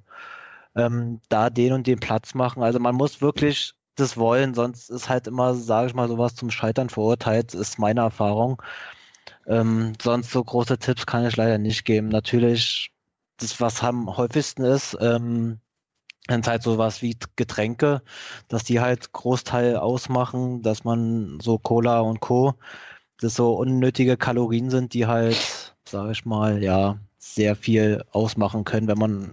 ähm, da den und den Platz machen. Also man muss wirklich das wollen, sonst ist halt immer, sage ich mal, sowas zum Scheitern verurteilt, ist meine Erfahrung. Ähm, sonst so große Tipps kann ich leider nicht geben. Natürlich, das, was am häufigsten ist, ähm, sind halt sowas wie Getränke, dass die halt Großteil ausmachen, dass man so Cola und Co. das so unnötige Kalorien sind, die halt, sage ich mal, ja, sehr viel ausmachen können, wenn man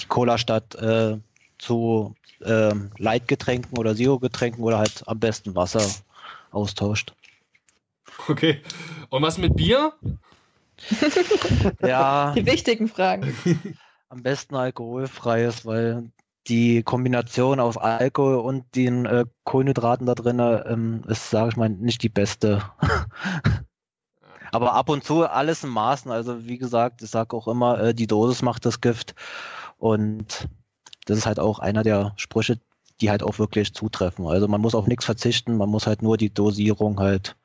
die Cola statt äh, zu äh, Leitgetränken oder Zero-Getränken oder halt am besten Wasser austauscht. Okay. Und was mit Bier? ja. Die wichtigen Fragen. Am besten alkoholfreies, weil die Kombination aus Alkohol und den äh, Kohlenhydraten da drin ähm, ist, sage ich mal, nicht die beste. Aber ab und zu alles in Maßen. Also wie gesagt, ich sage auch immer, äh, die Dosis macht das Gift. Und das ist halt auch einer der Sprüche, die halt auch wirklich zutreffen. Also man muss auf nichts verzichten, man muss halt nur die Dosierung halt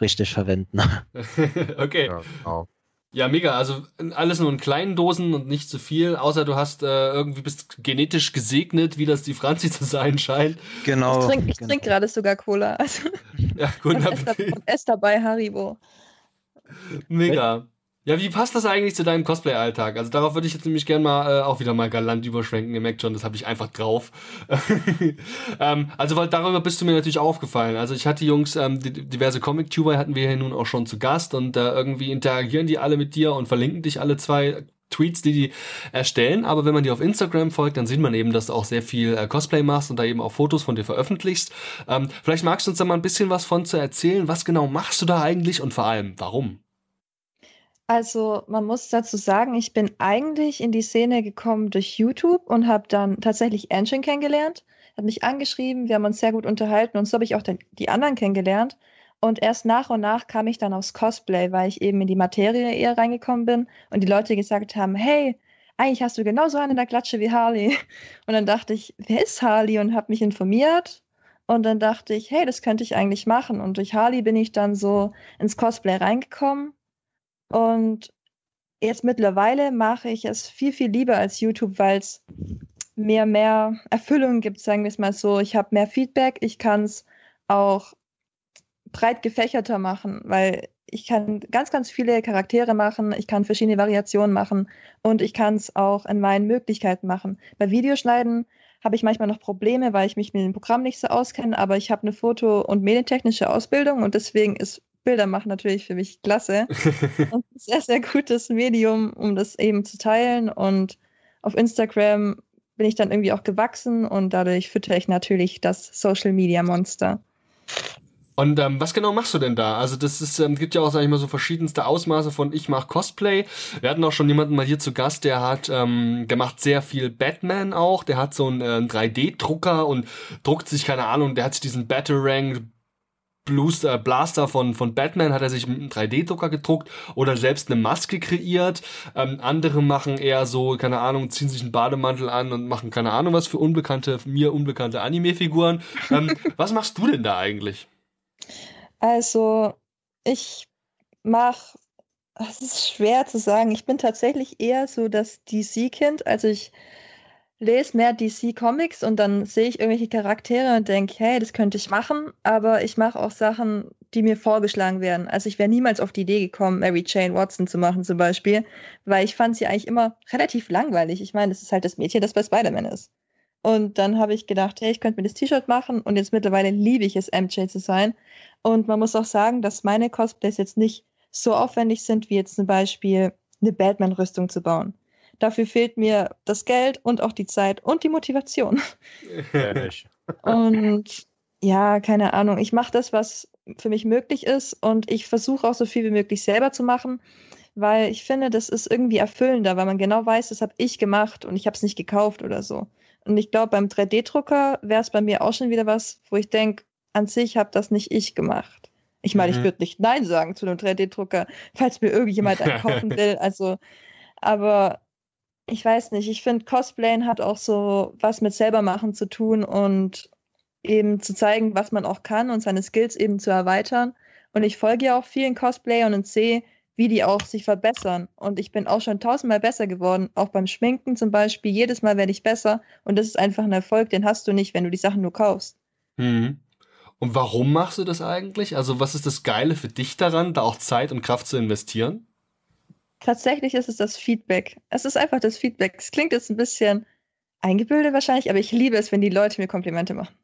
richtig verwenden. okay. Ja, genau. Ja, mega. Also alles nur in kleinen Dosen und nicht zu viel, außer du hast äh, irgendwie bist genetisch gesegnet, wie das die Franzi zu sein scheint. Genau. Ich trinke genau. trink gerade sogar Cola. Also ja, guten Appetit. Und esse dabei Haribo. Mega. Ja, wie passt das eigentlich zu deinem Cosplay-Alltag? Also darauf würde ich jetzt nämlich gerne mal äh, auch wieder mal galant überschwenken. Ihr merkt schon, das habe ich einfach drauf. ähm, also weil darüber bist du mir natürlich aufgefallen. Also ich hatte Jungs, ähm, diverse Comic-Tuber hatten wir hier nun auch schon zu Gast und äh, irgendwie interagieren die alle mit dir und verlinken dich alle zwei Tweets, die die erstellen. Aber wenn man dir auf Instagram folgt, dann sieht man eben, dass du auch sehr viel äh, Cosplay machst und da eben auch Fotos von dir veröffentlichst. Ähm, vielleicht magst du uns da mal ein bisschen was von zu erzählen. Was genau machst du da eigentlich und vor allem, warum? Also man muss dazu sagen, ich bin eigentlich in die Szene gekommen durch YouTube und habe dann tatsächlich Engine kennengelernt, hat mich angeschrieben, wir haben uns sehr gut unterhalten und so habe ich auch den, die anderen kennengelernt. Und erst nach und nach kam ich dann aufs Cosplay, weil ich eben in die Materie eher reingekommen bin und die Leute gesagt haben, hey, eigentlich hast du genauso einen in der Klatsche wie Harley. Und dann dachte ich, wer ist Harley? Und habe mich informiert. Und dann dachte ich, hey, das könnte ich eigentlich machen. Und durch Harley bin ich dann so ins Cosplay reingekommen und jetzt mittlerweile mache ich es viel, viel lieber als YouTube, weil es mir mehr Erfüllung gibt, sagen wir es mal so. Ich habe mehr Feedback, ich kann es auch breit gefächerter machen, weil ich kann ganz, ganz viele Charaktere machen, ich kann verschiedene Variationen machen und ich kann es auch in meinen Möglichkeiten machen. Bei Videoschneiden habe ich manchmal noch Probleme, weil ich mich mit dem Programm nicht so auskenne, aber ich habe eine Foto- und medientechnische Ausbildung und deswegen ist Bilder machen natürlich für mich klasse. und ein sehr, sehr gutes Medium, um das eben zu teilen. Und auf Instagram bin ich dann irgendwie auch gewachsen und dadurch füttere ich natürlich das Social Media Monster. Und ähm, was genau machst du denn da? Also das ist, ähm, gibt ja auch, sag ich mal, so verschiedenste Ausmaße von ich mach Cosplay. Wir hatten auch schon jemanden mal hier zu Gast, der hat, ähm, der macht sehr viel Batman auch. Der hat so einen äh, 3D-Drucker und druckt sich, keine Ahnung, der hat sich diesen Batarang Bluster, Blaster von, von Batman hat er sich mit einem 3D-Drucker gedruckt oder selbst eine Maske kreiert. Ähm, andere machen eher so, keine Ahnung, ziehen sich einen Bademantel an und machen keine Ahnung was für unbekannte, mir unbekannte Anime-Figuren. Ähm, was machst du denn da eigentlich? Also, ich mach, es ist schwer zu sagen. Ich bin tatsächlich eher so das DC-Kind. Also ich lese mehr DC Comics und dann sehe ich irgendwelche Charaktere und denke, hey, das könnte ich machen, aber ich mache auch Sachen, die mir vorgeschlagen werden. Also ich wäre niemals auf die Idee gekommen, Mary Jane Watson zu machen zum Beispiel, weil ich fand sie eigentlich immer relativ langweilig. Ich meine, das ist halt das Mädchen, das bei Spider-Man ist. Und dann habe ich gedacht, hey, ich könnte mir das T-Shirt machen und jetzt mittlerweile liebe ich es, MJ zu sein. Und man muss auch sagen, dass meine Cosplays jetzt nicht so aufwendig sind, wie jetzt zum Beispiel eine Batman-Rüstung zu bauen. Dafür fehlt mir das Geld und auch die Zeit und die Motivation. Und ja, keine Ahnung. Ich mache das, was für mich möglich ist und ich versuche auch so viel wie möglich selber zu machen, weil ich finde, das ist irgendwie erfüllender, weil man genau weiß, das habe ich gemacht und ich habe es nicht gekauft oder so. Und ich glaube, beim 3D-Drucker wäre es bei mir auch schon wieder was, wo ich denke, an sich habe das nicht ich gemacht. Ich meine, mhm. ich würde nicht Nein sagen zu einem 3D-Drucker, falls mir irgendjemand einen kaufen will. Also, aber ich weiß nicht, ich finde, Cosplayen hat auch so was mit selber machen zu tun und eben zu zeigen, was man auch kann und seine Skills eben zu erweitern. Und ich folge ja auch vielen Cosplayern und sehe, wie die auch sich verbessern. Und ich bin auch schon tausendmal besser geworden, auch beim Schminken zum Beispiel. Jedes Mal werde ich besser und das ist einfach ein Erfolg, den hast du nicht, wenn du die Sachen nur kaufst. Mhm. Und warum machst du das eigentlich? Also was ist das Geile für dich daran, da auch Zeit und Kraft zu investieren? Tatsächlich ist es das Feedback. Es ist einfach das Feedback. Es klingt jetzt ein bisschen eingebildet wahrscheinlich, aber ich liebe es, wenn die Leute mir Komplimente machen.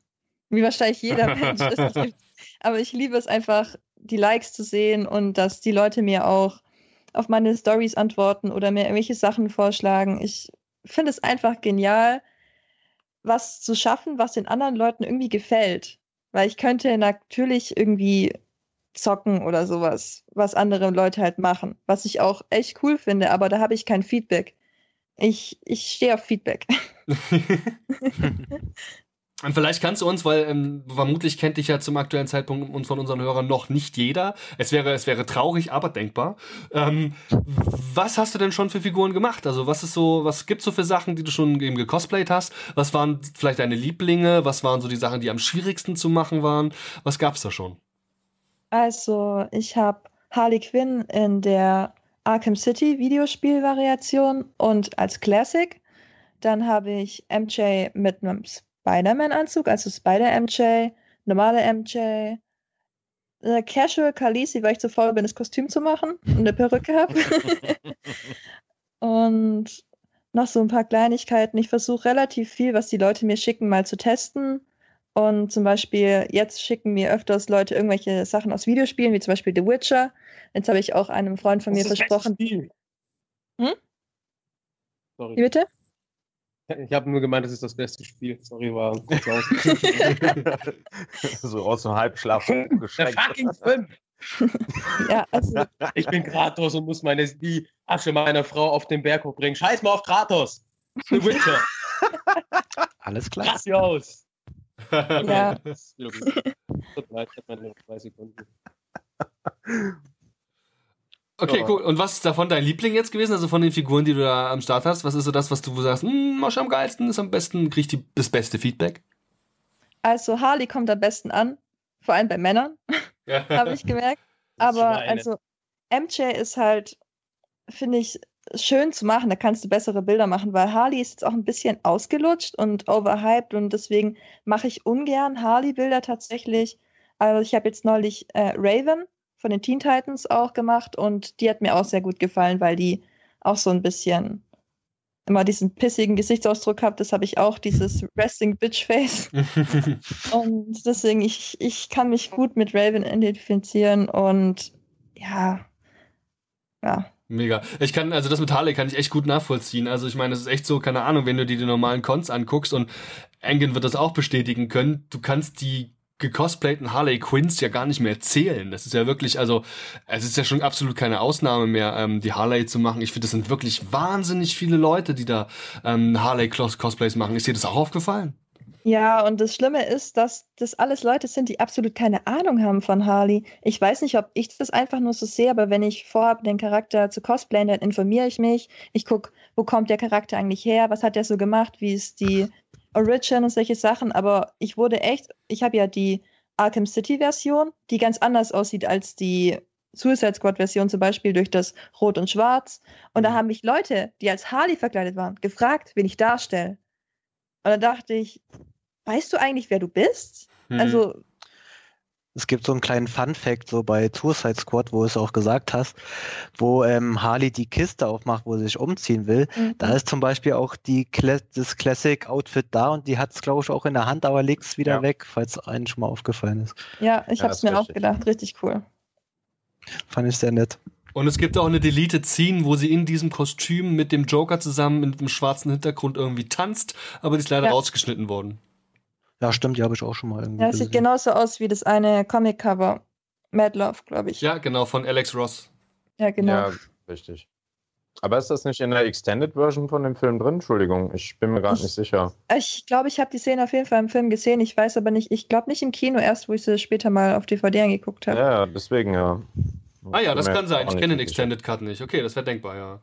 Wie wahrscheinlich jeder Mensch es gibt. Aber ich liebe es einfach, die Likes zu sehen und dass die Leute mir auch auf meine Stories antworten oder mir irgendwelche Sachen vorschlagen. Ich finde es einfach genial, was zu schaffen, was den anderen Leuten irgendwie gefällt. Weil ich könnte natürlich irgendwie zocken oder sowas, was andere Leute halt machen, was ich auch echt cool finde, aber da habe ich kein Feedback. Ich, ich stehe auf Feedback. Und vielleicht kannst du uns, weil ähm, vermutlich kennt dich ja zum aktuellen Zeitpunkt uns von unseren Hörern noch nicht jeder. Es wäre, es wäre traurig, aber denkbar. Ähm, was hast du denn schon für Figuren gemacht? Also was ist so, was gibt's so für Sachen, die du schon eben gecosplayt hast? Was waren vielleicht deine Lieblinge? Was waren so die Sachen, die am schwierigsten zu machen waren? Was gab's da schon? Also ich habe Harley Quinn in der Arkham City Videospielvariation und als Classic. Dann habe ich MJ mit einem Spider-Man-Anzug, also Spider-MJ, normale MJ, eine Casual Khaleesi, weil ich zu faul bin, das Kostüm zu machen und eine Perücke habe. und noch so ein paar Kleinigkeiten. Ich versuche relativ viel, was die Leute mir schicken, mal zu testen. Und zum Beispiel, jetzt schicken mir öfters Leute irgendwelche Sachen aus Videospielen, wie zum Beispiel The Witcher. Jetzt habe ich auch einem Freund von das mir versprochen. Hm? Sorry. Wie bitte? Ich habe nur gemeint, das ist das beste Spiel. Sorry, war kurz aus. so aus dem Halbschlaf geschreckt. fucking fünf. ja, also. Ich bin Kratos und muss meine, die Asche meiner Frau auf den Berg hochbringen. Scheiß mal auf Kratos. The Witcher. Alles klar. Krass aus. Ja. Tut leid, ich habe meine zwei Sekunden. Okay, cool. Und was ist davon dein Liebling jetzt gewesen? Also von den Figuren, die du da am Start hast? Was ist so das, was du sagst, hm, mach am geilsten, ist am besten, kriegt die, das beste Feedback? Also Harley kommt am besten an, vor allem bei Männern, habe ich gemerkt. Aber also MJ ist halt, finde ich, schön zu machen. Da kannst du bessere Bilder machen, weil Harley ist jetzt auch ein bisschen ausgelutscht und overhyped und deswegen mache ich ungern Harley-Bilder tatsächlich. Also ich habe jetzt neulich äh, Raven von den Teen Titans auch gemacht und die hat mir auch sehr gut gefallen, weil die auch so ein bisschen immer diesen pissigen Gesichtsausdruck hat. Das habe ich auch, dieses Resting Bitch Face. und deswegen, ich, ich kann mich gut mit Raven identifizieren und ja, ja. Mega. Ich kann, also das mit Harley kann ich echt gut nachvollziehen. Also ich meine, es ist echt so, keine Ahnung, wenn du dir die normalen Cons anguckst und Engen wird das auch bestätigen können, du kannst die gecosplayten Harley Quinns ja gar nicht mehr zählen. Das ist ja wirklich, also es ist ja schon absolut keine Ausnahme mehr, ähm, die Harley zu machen. Ich finde, das sind wirklich wahnsinnig viele Leute, die da ähm, Harley Cosplays machen. Ist dir das auch aufgefallen? Ja, und das Schlimme ist, dass das alles Leute sind, die absolut keine Ahnung haben von Harley. Ich weiß nicht, ob ich das einfach nur so sehe, aber wenn ich vorhabe, den Charakter zu cosplayen, dann informiere ich mich. Ich gucke, wo kommt der Charakter eigentlich her? Was hat der so gemacht? Wie ist die Origin und solche Sachen, aber ich wurde echt, ich habe ja die Arkham City Version, die ganz anders aussieht als die Suicide Squad Version zum Beispiel durch das Rot und Schwarz. Und da mhm. haben mich Leute, die als Harley verkleidet waren, gefragt, wen ich darstelle. Und da dachte ich, weißt du eigentlich, wer du bist? Hm. Also, Es gibt so einen kleinen Fun-Fact, so bei Suicide Squad, wo du es auch gesagt hast, wo ähm, Harley die Kiste aufmacht, wo sie sich umziehen will. mhm. Da ist zum Beispiel auch die Cla das Classic-Outfit da und die hat es, glaube ich, auch in der Hand, aber legt es wieder Ja. weg, falls einen schon mal aufgefallen ist. ja, ich Ja, habe es mir auch richtig. gedacht. Richtig cool. Fand ich sehr nett. Und es gibt auch eine Deleted Scene, wo sie in diesem Kostüm mit dem Joker zusammen mit einem schwarzen Hintergrund irgendwie tanzt, aber die ist leider Ja. rausgeschnitten worden. Ja, stimmt, die habe ich auch schon mal irgendwie Ja, es sieht genauso aus wie das eine Comic-Cover. Mad Love, glaube ich. Ja, genau, von Alex Ross. Ja, genau. Ja, richtig. Aber ist das nicht in der Extended Version von dem Film drin? Entschuldigung, ich bin mir gerade Ich- nicht sicher. Ich glaube, ich habe die Szene auf jeden Fall im Film gesehen. Ich weiß aber nicht, ich glaube nicht im Kino erst, wo ich sie später mal auf DVD angeguckt habe. Ja, deswegen ja. Ah ja, das kann sein. Ich kenne den. Extended Cut nicht. Okay, das wäre denkbar, ja.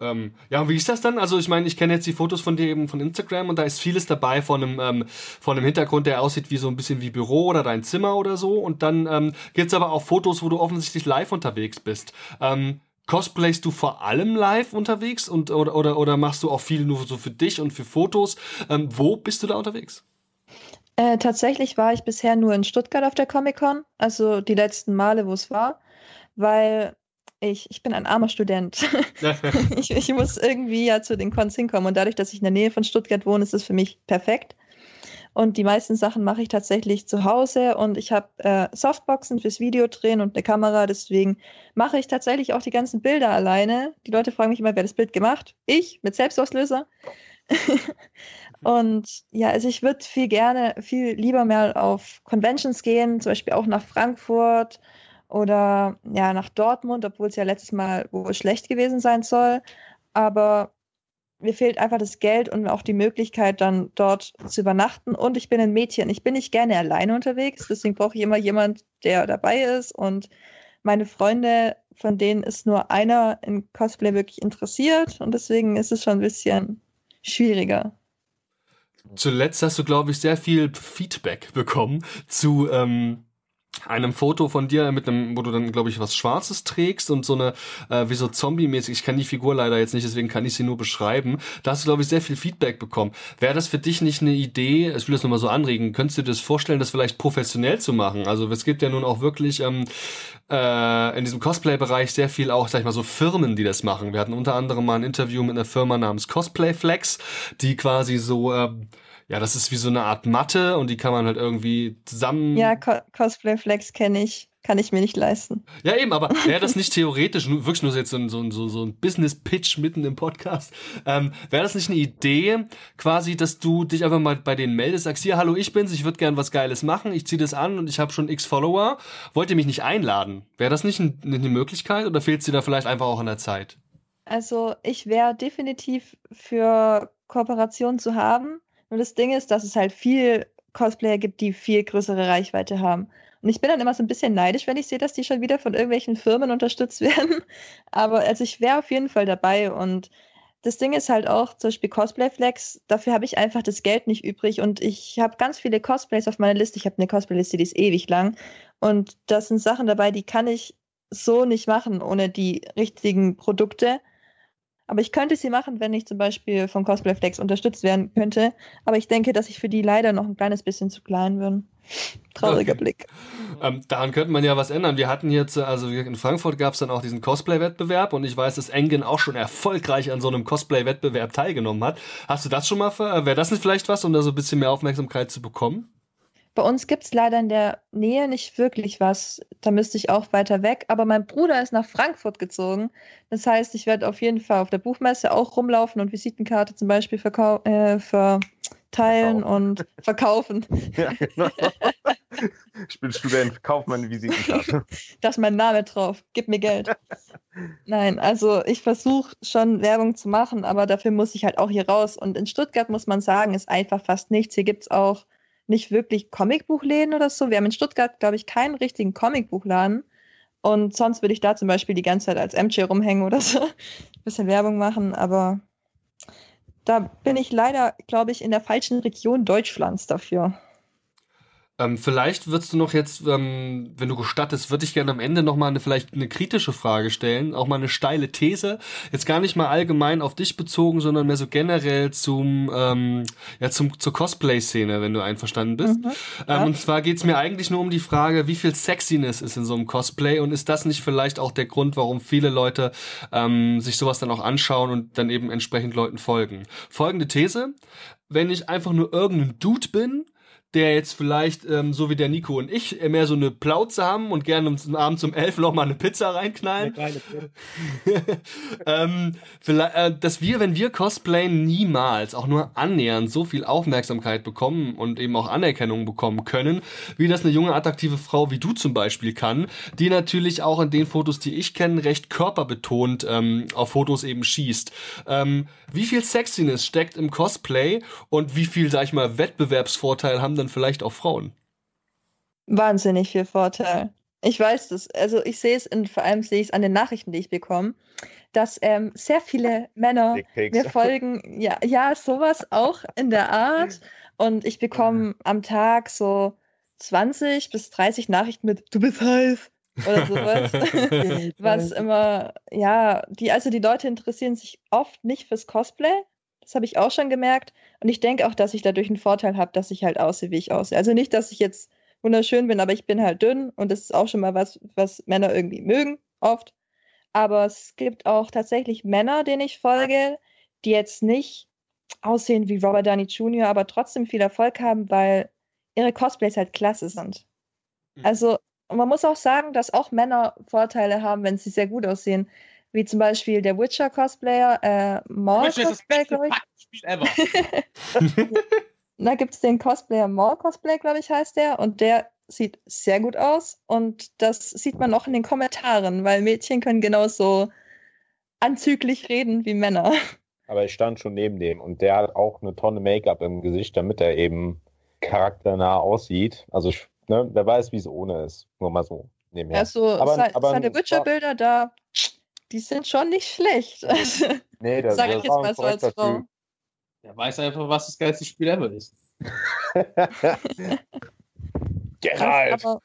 Ähm, ja, und wie ist das dann? Also ich meine, ich kenne jetzt die Fotos von dir eben von Instagram und da ist vieles dabei von einem, ähm, von einem Hintergrund, der aussieht wie so ein bisschen wie Büro oder dein Zimmer oder so. Und dann ähm, gibt es aber auch Fotos, wo du offensichtlich live unterwegs bist. Ähm, cosplayst du vor allem live unterwegs und oder, oder, oder machst du auch viel nur so für dich und für Fotos? Ähm, wo bist du da unterwegs? Äh, tatsächlich war ich bisher nur in Stuttgart auf der Comic-Con, also die letzten Male, wo es war, weil ich, ich bin ein armer Student. ich, ich muss irgendwie ja zu den Cons hinkommen und dadurch, dass ich in der Nähe von Stuttgart wohne, ist es für mich perfekt. Und die meisten Sachen mache ich tatsächlich zu Hause und ich habe äh, Softboxen fürs Videodrehen und eine Kamera, deswegen mache ich tatsächlich auch die ganzen Bilder alleine. Die Leute fragen mich immer, wer das Bild gemacht? Ich mit Selbstauslöser. und ja, also ich würde viel gerne, viel lieber mal auf Conventions gehen, zum Beispiel auch nach Frankfurt oder ja, nach Dortmund, obwohl es ja letztes Mal wohl schlecht gewesen sein soll. Aber mir fehlt einfach das Geld und auch die Möglichkeit, dann dort zu übernachten. Und ich bin ein Mädchen. Ich bin nicht gerne alleine unterwegs. Deswegen brauche ich immer jemand, der dabei ist. Und meine Freunde, von denen ist nur einer in Cosplay wirklich interessiert. Und deswegen ist es schon ein bisschen schwieriger. Zuletzt hast du, glaube ich, sehr viel Feedback bekommen zu ähm, einem Foto von dir mit einem, wo du dann, glaube ich, was Schwarzes trägst und so eine, äh, wie so Zombie-mäßig, ich kenne die Figur leider jetzt nicht, deswegen kann ich sie nur beschreiben. Da hast du, glaube ich, sehr viel Feedback bekommen. Wäre das für dich nicht eine Idee, ich will das nochmal so anregen, könntest du dir das vorstellen, das vielleicht professionell zu machen? Also es gibt ja nun auch wirklich ähm, äh, in diesem Cosplay-Bereich sehr viel auch, sag ich mal, so Firmen, die das machen. Wir hatten unter anderem mal ein Interview mit einer Firma namens Cosplay Flex, die quasi so, ähm, ja, das ist wie so eine Art Matte und die kann man halt irgendwie zusammen. Ja, Co Cosplay Flex kenne ich. Kann ich mir nicht leisten. Ja, eben, aber wäre das nicht theoretisch, wirklich nur so jetzt so ein, so ein, so so ein Business-Pitch mitten im Podcast, ähm, wäre das nicht eine Idee, quasi, dass du dich einfach mal bei denen meldest, sagst, hier, hallo, ich bin's, ich würde gern was Geiles machen, ich ziehe das an und ich habe schon x Follower, wollt ihr mich nicht einladen? Wäre das nicht ein, eine Möglichkeit oder fehlt dir da vielleicht einfach auch an der Zeit? Also ich wäre definitiv für Kooperation zu haben. Nur das Ding ist, dass es halt viel Cosplayer gibt, die viel größere Reichweite haben. Und ich bin dann immer so ein bisschen neidisch, wenn ich sehe, dass die schon wieder von irgendwelchen Firmen unterstützt werden. Aber also ich wäre auf jeden Fall dabei. Und das Ding ist halt auch, zum Beispiel Cosplay Flex, dafür habe ich einfach das Geld nicht übrig. Und ich habe ganz viele Cosplays auf meiner Liste. Ich habe eine Cosplay-Liste, die ist ewig lang. Und da sind Sachen dabei, die kann ich so nicht machen ohne die richtigen Produkte. Aber ich könnte sie machen, wenn ich zum Beispiel von Cosplay Flex unterstützt werden könnte. Aber ich denke, dass ich für die leider noch ein kleines bisschen zu klein bin. Trauriger Okay. Blick. Ähm, daran könnte man ja was ändern. Wir hatten jetzt, äh, also in Frankfurt gab es dann auch diesen Cosplay-Wettbewerb und ich weiß, dass Engen auch schon erfolgreich an so einem Cosplay-Wettbewerb teilgenommen hat. Hast du das schon mal, ver- wäre das nicht vielleicht was, um da so ein bisschen mehr Aufmerksamkeit zu bekommen? Bei uns gibt es leider in der Nähe nicht wirklich was. Da müsste ich auch weiter weg. Aber mein Bruder ist nach Frankfurt gezogen. Das heißt, ich werde auf jeden Fall auf der Buchmesse auch rumlaufen und Visitenkarte zum Beispiel äh, verteilen Verkaufen. und verkaufen. Ja, genau. Ich bin Student, kauf meine Visitenkarte. Da ist mein Name drauf. Gib mir Geld. Nein, also ich versuche schon Werbung zu machen, aber dafür muss ich halt auch hier raus. Und in Stuttgart muss man sagen, ist einfach fast nichts. Hier gibt es auch nicht wirklich Comicbuchläden oder so. Wir haben in Stuttgart, glaube ich, keinen richtigen Comicbuchladen. Und sonst würde ich da zum Beispiel die ganze Zeit als MJ rumhängen oder so. Ein bisschen Werbung machen, aber da bin ich leider, glaube ich, in der falschen Region Deutschlands dafür. Ähm, vielleicht würdest du noch jetzt, ähm, wenn du gestattest, würde ich gerne am Ende noch mal eine vielleicht eine kritische Frage stellen, auch mal eine steile These. Jetzt gar nicht mal allgemein auf dich bezogen, sondern mehr so generell zum ähm, ja zum zur Cosplay-Szene, wenn du einverstanden bist. Mhm, ja. ähm, und zwar geht's mir eigentlich nur um die Frage, wie viel Sexiness ist in so einem Cosplay und ist das nicht vielleicht auch der Grund, warum viele Leute ähm, sich sowas dann auch anschauen und dann eben entsprechend Leuten folgen? Folgende These: Wenn ich einfach nur irgendein Dude bin der jetzt vielleicht, ähm, so wie der Nico und ich, äh, mehr so eine Plauze haben und gerne um, abends um elf noch mal eine Pizza reinknallen. Eine ähm, vielleicht, äh, dass wir, wenn wir cosplayen, niemals auch nur annähernd so viel Aufmerksamkeit bekommen und eben auch Anerkennung bekommen können, wie das eine junge, attraktive Frau wie du zum Beispiel kann, die natürlich auch in den Fotos, die ich kenne, recht körperbetont ähm, auf Fotos eben schießt. Ähm, wie viel Sexiness steckt im Cosplay und wie viel, sag ich mal, Wettbewerbsvorteil haben dann dann vielleicht auch Frauen? Wahnsinnig viel Vorteil. Ich weiß das. Also ich sehe es, und vor allem sehe ich es an den Nachrichten, die ich bekomme, dass ähm, sehr viele Männer mir folgen. Ja, ja, sowas auch in der Art. Und ich bekomme am Tag so 20 bis 30 Nachrichten mit, du bist heiß oder sowas. Was immer, ja, die, also die Leute interessieren sich oft nicht fürs Cosplay, das habe ich auch schon gemerkt. Und ich denke auch, dass ich dadurch einen Vorteil habe, dass ich halt aussehe, wie ich aussehe. Also nicht, dass ich jetzt wunderschön bin, aber ich bin halt dünn und das ist auch schon mal was, was Männer irgendwie mögen, oft. Aber es gibt auch tatsächlich Männer, denen ich folge, die jetzt nicht aussehen wie Robert Downey Jr., aber trotzdem viel Erfolg haben, weil ihre Cosplays halt klasse sind. Mhm. Also man muss auch sagen, dass auch Männer Vorteile haben, wenn sie sehr gut aussehen wie zum Beispiel der Witcher-Cosplayer, äh, Maul Cosplay, glaube ich. Da gibt es den Cosplayer Maul Cosplay, glaube ich, heißt der. Und der sieht sehr gut aus. Und das sieht man auch in den Kommentaren, weil Mädchen können genauso anzüglich reden wie Männer. Aber ich stand schon neben dem und der hat auch eine Tonne Make-up im Gesicht, damit er eben charakternah aussieht. Also, ne, wer weiß, wie es ohne ist. Nur mal so nebenher. Also, aber, aber seine Witcher-Bilder, da die sind schon nicht schlecht. nee, das sage ich jetzt mal so als Frau. Der weiß einfach, was das geilste Spiel ever ist. Geralt! Aber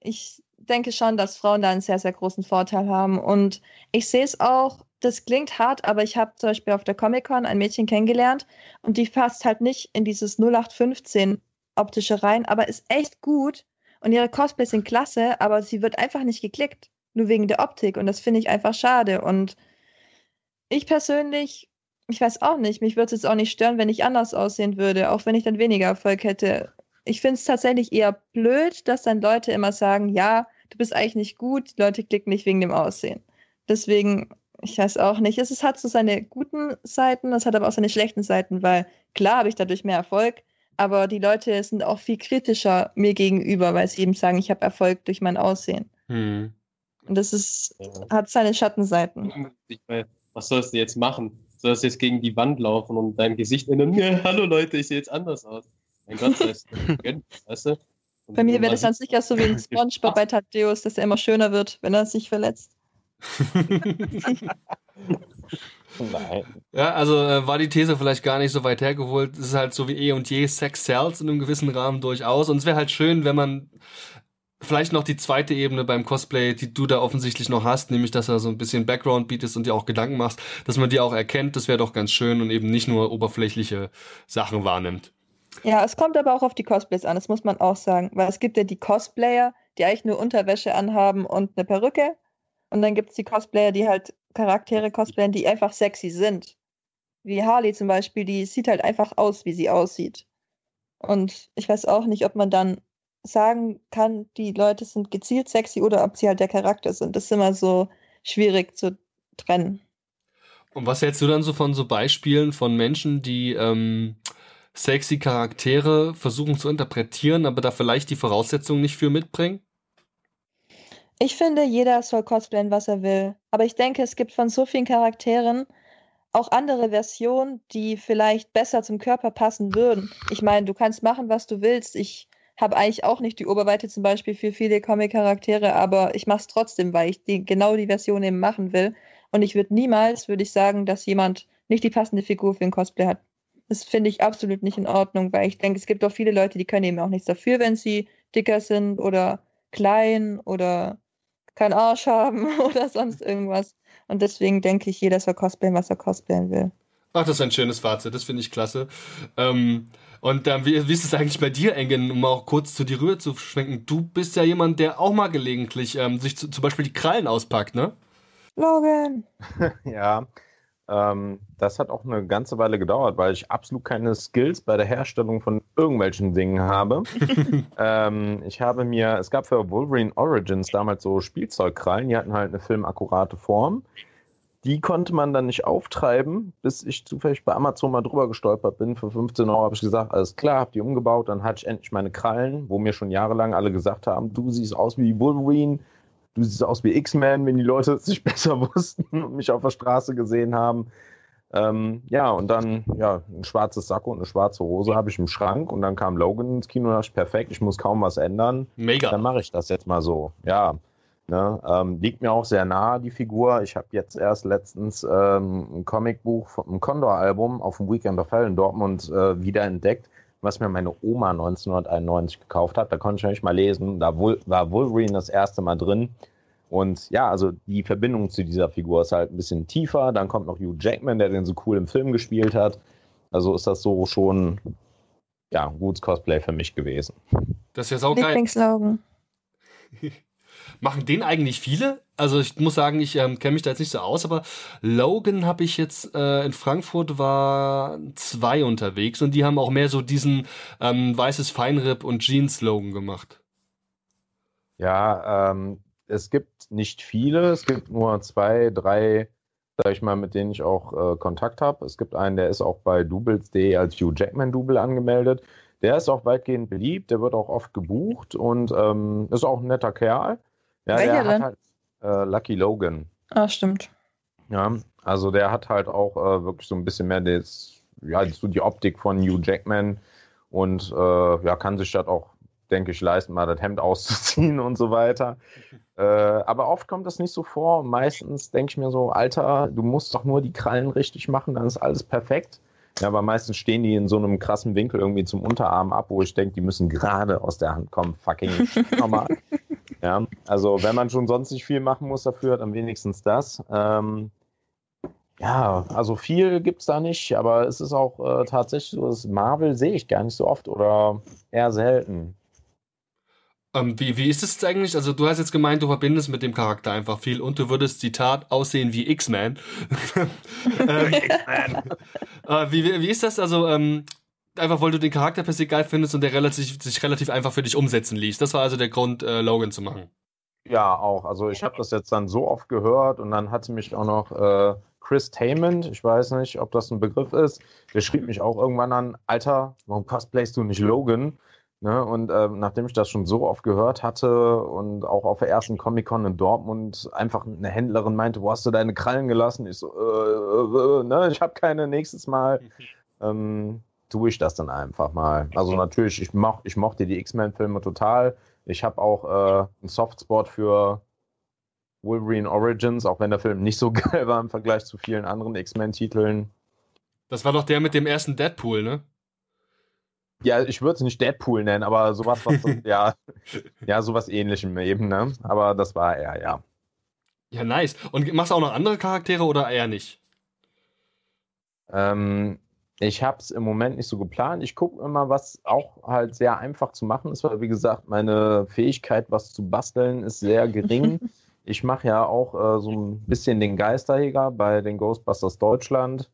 ich denke schon, dass Frauen da einen sehr, sehr großen Vorteil haben. Und ich sehe es auch, das klingt hart, aber ich habe zum Beispiel auf der Comic-Con ein Mädchen kennengelernt und die passt halt nicht in dieses 0815 optische rein, aber ist echt gut und ihre Cosplays sind klasse, aber sie wird einfach nicht geklickt nur wegen der Optik. Und das finde ich einfach schade. Und ich persönlich, ich weiß auch nicht, mich würde es jetzt auch nicht stören, wenn ich anders aussehen würde, auch wenn ich dann weniger Erfolg hätte. Ich finde es tatsächlich eher blöd, dass dann Leute immer sagen, ja, du bist eigentlich nicht gut, die Leute klicken nicht wegen dem Aussehen. Deswegen, ich weiß auch nicht, es hat so seine guten Seiten, es hat aber auch seine schlechten Seiten, weil klar habe ich dadurch mehr Erfolg, aber die Leute sind auch viel kritischer mir gegenüber, weil sie eben sagen, ich habe Erfolg durch mein Aussehen. Hm. Und das ist, ja. hat seine Schattenseiten. was sollst du jetzt machen? Sollst du jetzt gegen die Wand laufen und dein Gesicht ändern? Ja, hallo Leute, ich sehe jetzt anders aus. Mein Gott, das weißt du? Und bei mir wäre das dann sicher so wie ein Spongebob bei Thaddeus, dass er immer schöner wird, wenn er sich verletzt. Nein. Ja, also äh, war die These vielleicht gar nicht so weit hergeholt. Es ist halt so wie eh und je Sex sells in einem gewissen Rahmen durchaus. Und es wäre halt schön, wenn man Vielleicht noch die zweite Ebene beim Cosplay, die du da offensichtlich noch hast, nämlich dass er so ein bisschen Background bietest und dir auch Gedanken machst, dass man die auch erkennt, das wäre doch ganz schön und eben nicht nur oberflächliche Sachen wahrnimmt. Ja, es kommt aber auch auf die Cosplays an, das muss man auch sagen, weil es gibt ja die Cosplayer, die eigentlich nur Unterwäsche anhaben und eine Perücke und dann gibt es die Cosplayer, die halt Charaktere cosplayen, die einfach sexy sind. Wie Harley zum Beispiel, die sieht halt einfach aus, wie sie aussieht. Und ich weiß auch nicht, ob man dann sagen kann, die Leute sind gezielt sexy oder ob sie halt der Charakter sind. Das ist immer so schwierig zu trennen. Und was hältst du dann so von so Beispielen von Menschen, die ähm, sexy Charaktere versuchen zu interpretieren, aber da vielleicht die Voraussetzungen nicht für mitbringen? Ich finde, jeder soll cosplayen, was er will. Aber ich denke, es gibt von so vielen Charakteren auch andere Versionen, die vielleicht besser zum Körper passen würden. Ich meine, du kannst machen, was du willst. Ich habe eigentlich auch nicht die Oberweite zum Beispiel für viele Comic-Charaktere, aber ich mache es trotzdem, weil ich die, genau die Version eben machen will. Und ich würde niemals, würde ich sagen, dass jemand nicht die passende Figur für ein Cosplay hat. Das finde ich absolut nicht in Ordnung, weil ich denke, es gibt auch viele Leute, die können eben auch nichts dafür, wenn sie dicker sind oder klein oder keinen Arsch haben oder sonst irgendwas. Und deswegen denke ich, jeder soll cosplayen, was er cosplayen will. Ach, das ist ein schönes Fazit, das finde ich klasse. Ähm, und ähm, wie, wie, ist es eigentlich bei dir, Engen, um auch kurz zu dir rüber zu schwenken? Du bist ja jemand, der auch mal gelegentlich ähm, sich zu, zum Beispiel die Krallen auspackt, ne? Logan! ja, ähm, das hat auch eine ganze Weile gedauert, weil ich absolut keine Skills bei der Herstellung von irgendwelchen Dingen habe. ähm, ich habe mir, es gab für Wolverine Origins damals so Spielzeugkrallen, die hatten halt eine filmakkurate Form. Die konnte man dann nicht auftreiben, bis ich zufällig bei Amazon mal drüber gestolpert bin. Für 15 Euro habe ich gesagt, alles klar, habe die umgebaut. Dann hatte ich endlich meine Krallen, wo mir schon jahrelang alle gesagt haben, du siehst aus wie Wolverine, du siehst aus wie X-Men, wenn die Leute es nicht besser wussten und mich auf der Straße gesehen haben. Ähm, ja, und dann ja, ein schwarzes Sakko und eine schwarze Hose habe ich im Schrank und dann kam Logan ins Kino und dachte, perfekt, ich muss kaum was ändern. Mega. Dann mache ich das jetzt mal so. Ja, Ne, ähm, liegt mir auch sehr nahe, die Figur. Ich habe jetzt erst letztens ähm, ein Comicbuch vom Condor-Album auf dem Weekend of Hell in Dortmund äh, wiederentdeckt, was mir meine Oma 1991 gekauft hat. Da konnte ich nicht mal lesen. Da war Wolverine das erste Mal drin. Und ja, also die Verbindung zu dieser Figur ist halt ein bisschen tiefer. Dann kommt noch Hugh Jackman, der den so cool im Film gespielt hat. Also ist das so schon ja, ein gutes Cosplay für mich gewesen. Das ist ja saugeil. Lieblingslogan. Machen den eigentlich viele? Also ich muss sagen, ich ähm, kenne mich da jetzt nicht so aus, aber Logan habe ich jetzt äh, in Frankfurt war zwei unterwegs und die haben auch mehr so diesen ähm, weißes Feinripp und Jeans-Logan gemacht. Ja, ähm, es gibt nicht viele, es gibt nur zwei, drei, sag ich mal, mit denen ich auch äh, Kontakt habe. Es gibt einen, der ist auch bei Doubles.de als Hugh Jackman-Double angemeldet. Der ist auch weitgehend beliebt, der wird auch oft gebucht und ähm, ist auch ein netter Kerl. Ja, Welcher der denn? halt äh, Lucky Logan. Ah, stimmt. Ja, also der hat halt auch äh, wirklich so ein bisschen mehr das, ja, so die Optik von Hugh Jackman und äh, ja, kann sich das auch, denke ich, leisten, mal das Hemd auszuziehen und so weiter. Äh, aber oft kommt das nicht so vor. Meistens denke ich mir so, Alter, du musst doch nur die Krallen richtig machen, dann ist alles perfekt. Ja, aber meistens stehen die in so einem krassen Winkel irgendwie zum Unterarm ab, wo ich denke, die müssen gerade aus der Hand kommen. Fucking normal. Ja, also wenn man schon sonst nicht viel machen muss dafür, dann wenigstens das. Ähm, ja, also viel gibt es da nicht, aber es ist auch äh, tatsächlich so, das Marvel sehe ich gar nicht so oft oder eher selten. Ähm, wie, wie ist es jetzt eigentlich? Also du hast jetzt gemeint, du verbindest mit dem Charakter einfach viel und du würdest, Zitat, aussehen wie X-Man. ähm, äh, wie, wie, wie ist das? Also ähm, einfach, weil du den Charakter per se geil findest und der relativ, sich relativ einfach für dich umsetzen ließ. Das war also der Grund, äh, Logan zu machen. Ja, auch. Also ich habe das jetzt dann so oft gehört und dann hatte mich auch noch äh, Chris Taymond, ich weiß nicht, ob das ein Begriff ist, der schrieb mich auch irgendwann an, Alter, warum cosplayst du nicht Logan? Ne? Und ähm, nachdem ich das schon so oft gehört hatte und auch auf der ersten Comic-Con in Dortmund einfach eine Händlerin meinte, wo hast du deine Krallen gelassen? Ich so, äh, äh, ne, ich habe keine nächstes Mal. Ähm, tue ich das dann einfach mal. Also natürlich, ich, moch, ich mochte die X-Men-Filme total. Ich habe auch äh, einen Softspot für Wolverine Origins, auch wenn der Film nicht so geil war im Vergleich zu vielen anderen X-Men-Titeln. Das war doch der mit dem ersten Deadpool, ne? Ja, ich würde es nicht Deadpool nennen, aber sowas, was, ja, ja, sowas ähnlichem eben, ne? Aber das war er, ja. Ja, nice. Und machst du auch noch andere Charaktere oder eher nicht? Ähm, ich habe es im Moment nicht so geplant. Ich gucke immer, was auch halt sehr einfach zu machen ist, weil wie gesagt, meine Fähigkeit, was zu basteln, ist sehr gering. ich mache ja auch äh, so ein bisschen den Geisterjäger bei den Ghostbusters Deutschland.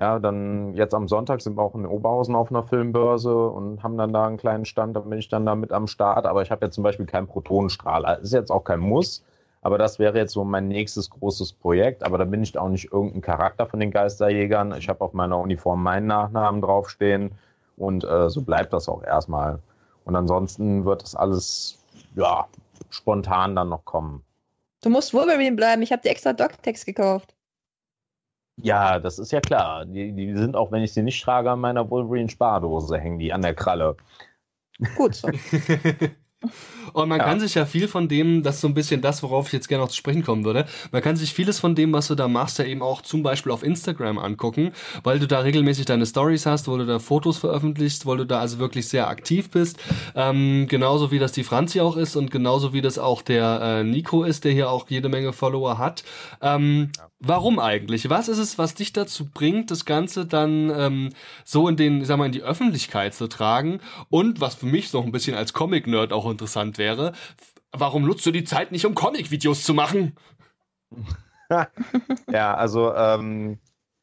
Ja, dann jetzt am Sonntag sind wir auch in Oberhausen auf einer Filmbörse und haben dann da einen kleinen Stand, da bin ich dann da mit am Start. Aber ich habe jetzt zum Beispiel keinen Protonenstrahler. Ist jetzt auch kein Muss, aber das wäre jetzt so mein nächstes großes Projekt. Aber da bin ich auch nicht irgendein Charakter von den Geisterjägern. Ich habe auf meiner Uniform meinen Nachnamen draufstehen und äh, so bleibt das auch erstmal. Und ansonsten wird das alles, ja, spontan dann noch kommen. Du musst Wolverine bleiben. Ich habe dir extra Doctex gekauft. Ja, das ist ja klar. Die, die sind auch, wenn ich sie nicht trage, an meiner Wolverine-Spardose hängen die an der Kralle. Gut so. Und man ja. kann sich ja viel von dem, das ist so ein bisschen das, worauf ich jetzt gerne noch zu sprechen kommen würde, man kann sich vieles von dem, was du da machst, ja eben auch zum Beispiel auf Instagram angucken, weil du da regelmäßig deine Stories hast, wo du da Fotos veröffentlichst, weil du da also wirklich sehr aktiv bist. Ähm, genauso wie das die Franzi auch ist und genauso wie das auch der äh, Nico ist, der hier auch jede Menge Follower hat. Ähm, ja. Warum eigentlich? Was ist es, was dich dazu bringt, das Ganze dann ähm, so in den, sag mal, in die Öffentlichkeit zu tragen? Und was für mich noch ein bisschen als Comic-Nerd auch interessant wäre, warum nutzt du die Zeit nicht, um Comic-Videos zu machen? ja, also ähm,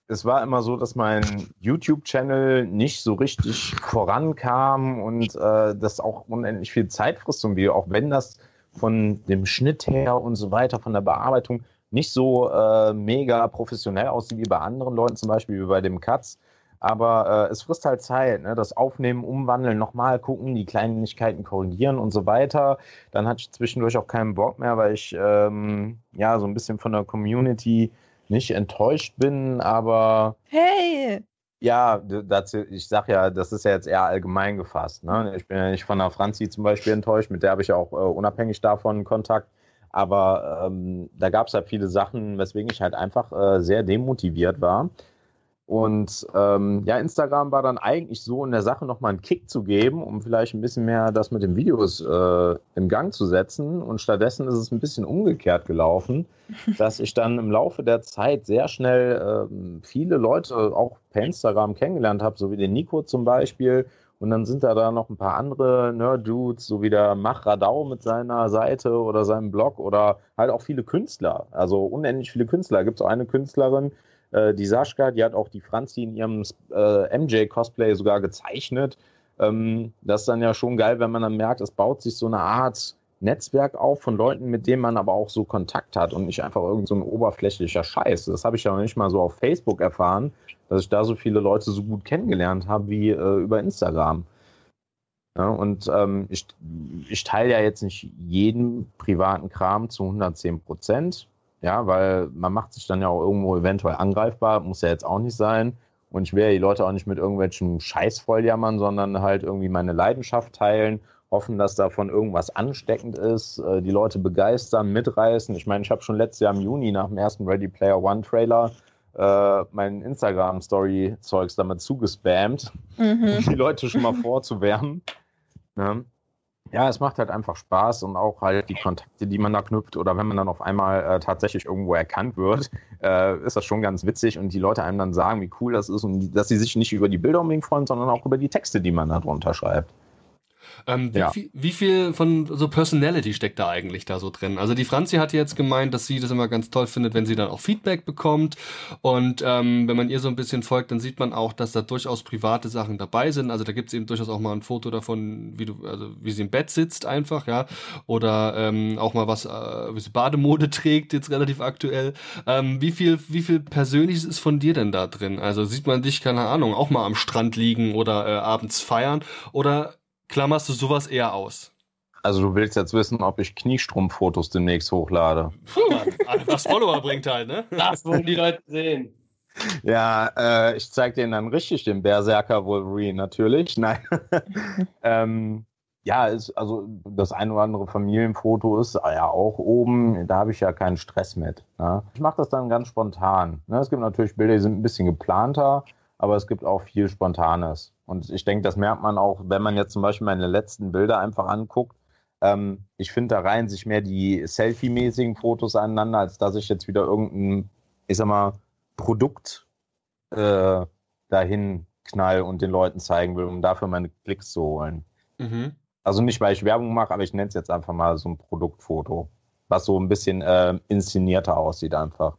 es war immer so, dass mein YouTube-Channel nicht so richtig vorankam und äh, das auch unendlich viel Zeit frisst zum Video, auch wenn das von dem Schnitt her und so weiter, von der Bearbeitung nicht so äh, mega professionell aussieht wie bei anderen Leuten, zum Beispiel wie bei dem Katz. Aber äh, es frisst halt Zeit, ne? das Aufnehmen, Umwandeln, nochmal gucken, die Kleinigkeiten korrigieren und so weiter. Dann hatte ich zwischendurch auch keinen Bock mehr, weil ich ähm, ja so ein bisschen von der Community nicht enttäuscht bin, aber. Hey! Ja, dazu, ich sag ja, das ist ja jetzt eher allgemein gefasst. Ne? Ich bin ja nicht von der Franzi zum Beispiel enttäuscht, mit der habe ich ja auch äh, unabhängig davon Kontakt. Aber ähm, da gab es halt viele Sachen, weswegen ich halt einfach äh, sehr demotiviert war. Und ähm, ja, Instagram war dann eigentlich so in der Sache nochmal einen Kick zu geben, um vielleicht ein bisschen mehr das mit den Videos äh, im Gang zu setzen. Und stattdessen ist es ein bisschen umgekehrt gelaufen, dass ich dann im Laufe der Zeit sehr schnell äh, viele Leute auch per Instagram kennengelernt habe, so wie den Nico zum Beispiel und dann sind da da noch ein paar andere Nerd-Dudes, so wie der Mach Radau mit seiner Seite oder seinem Blog oder halt auch viele Künstler. Also unendlich viele Künstler. Gibt es auch eine Künstlerin, äh, die Sascha, die hat auch die Franzi in ihrem äh, MJ-Cosplay sogar gezeichnet. Ähm, das ist dann ja schon geil, wenn man dann merkt, es baut sich so eine Art Netzwerk auf von Leuten, mit denen man aber auch so Kontakt hat und nicht einfach irgend so ein oberflächlicher Scheiß. Das habe ich ja noch nicht mal so auf Facebook erfahren, dass ich da so viele Leute so gut kennengelernt habe wie äh, über Instagram. Ja, und ähm, ich, ich teile ja jetzt nicht jeden privaten Kram zu 110 Prozent, ja, weil man macht sich dann ja auch irgendwo eventuell angreifbar, muss ja jetzt auch nicht sein. Und ich will ja die Leute auch nicht mit irgendwelchen Scheiß volljammern, sondern halt irgendwie meine Leidenschaft teilen hoffen, dass davon irgendwas ansteckend ist, äh, die Leute begeistern, mitreißen. Ich meine, ich habe schon letztes Jahr im Juni nach dem ersten Ready Player One Trailer äh, mein Instagram-Story-Zeugs damit zugespammt, mhm. um die Leute schon mal vorzuwärmen. Ne? Ja, es macht halt einfach Spaß und auch halt die Kontakte, die man da knüpft oder wenn man dann auf einmal äh, tatsächlich irgendwo erkannt wird, äh, ist das schon ganz witzig und die Leute einem dann sagen, wie cool das ist und dass sie sich nicht über die Bilder unbedingt freuen, sondern auch über die Texte, die man da drunter schreibt. Ähm, wie, ja. viel, wie, viel, von so Personality steckt da eigentlich da so drin? Also die Franzi hat jetzt gemeint, dass sie das immer ganz toll findet, wenn sie dann auch Feedback bekommt. Und ähm, wenn man ihr so ein bisschen folgt, dann sieht man auch, dass da durchaus private Sachen dabei sind. Also da gibt es eben durchaus auch mal ein Foto davon, wie du, also wie sie im Bett sitzt einfach, ja. Oder ähm, auch mal was, äh, wie sie Bademode trägt, jetzt relativ aktuell. Ähm, wie viel, wie viel Persönliches ist von dir denn da drin? Also sieht man dich, keine Ahnung, auch mal am Strand liegen oder äh, abends feiern? Oder klammerst du sowas eher aus? Also du willst jetzt wissen, ob ich Kniestrumpffotos demnächst hochlade. Puh, was Follower bringt halt, ne? Das wollen die Leute sehen. Ja, äh, ich zeig denen dann richtig den Berserker Wolverine, natürlich. Nein. ähm, ja, ist, also das ein oder andere Familienfoto ist ja auch oben, da habe ich ja keinen Stress mit. Ne? Ich mache das dann ganz spontan. Ne? Es gibt natürlich Bilder, die sind ein bisschen geplanter, aber es gibt auch viel Spontanes. Und ich denke, das merkt man auch, wenn man jetzt zum Beispiel meine letzten Bilder einfach anguckt. Ähm, ich finde, da reihen sich mehr die Selfie-mäßigen Fotos aneinander, als dass ich jetzt wieder irgendein, ich sag mal, Produkt äh, dahin knall und den Leuten zeigen will, um dafür meine Klicks zu holen. Mhm. Also nicht, weil ich Werbung mache, aber ich nenne es jetzt einfach mal so ein Produktfoto, was so ein bisschen äh, inszenierter aussieht einfach.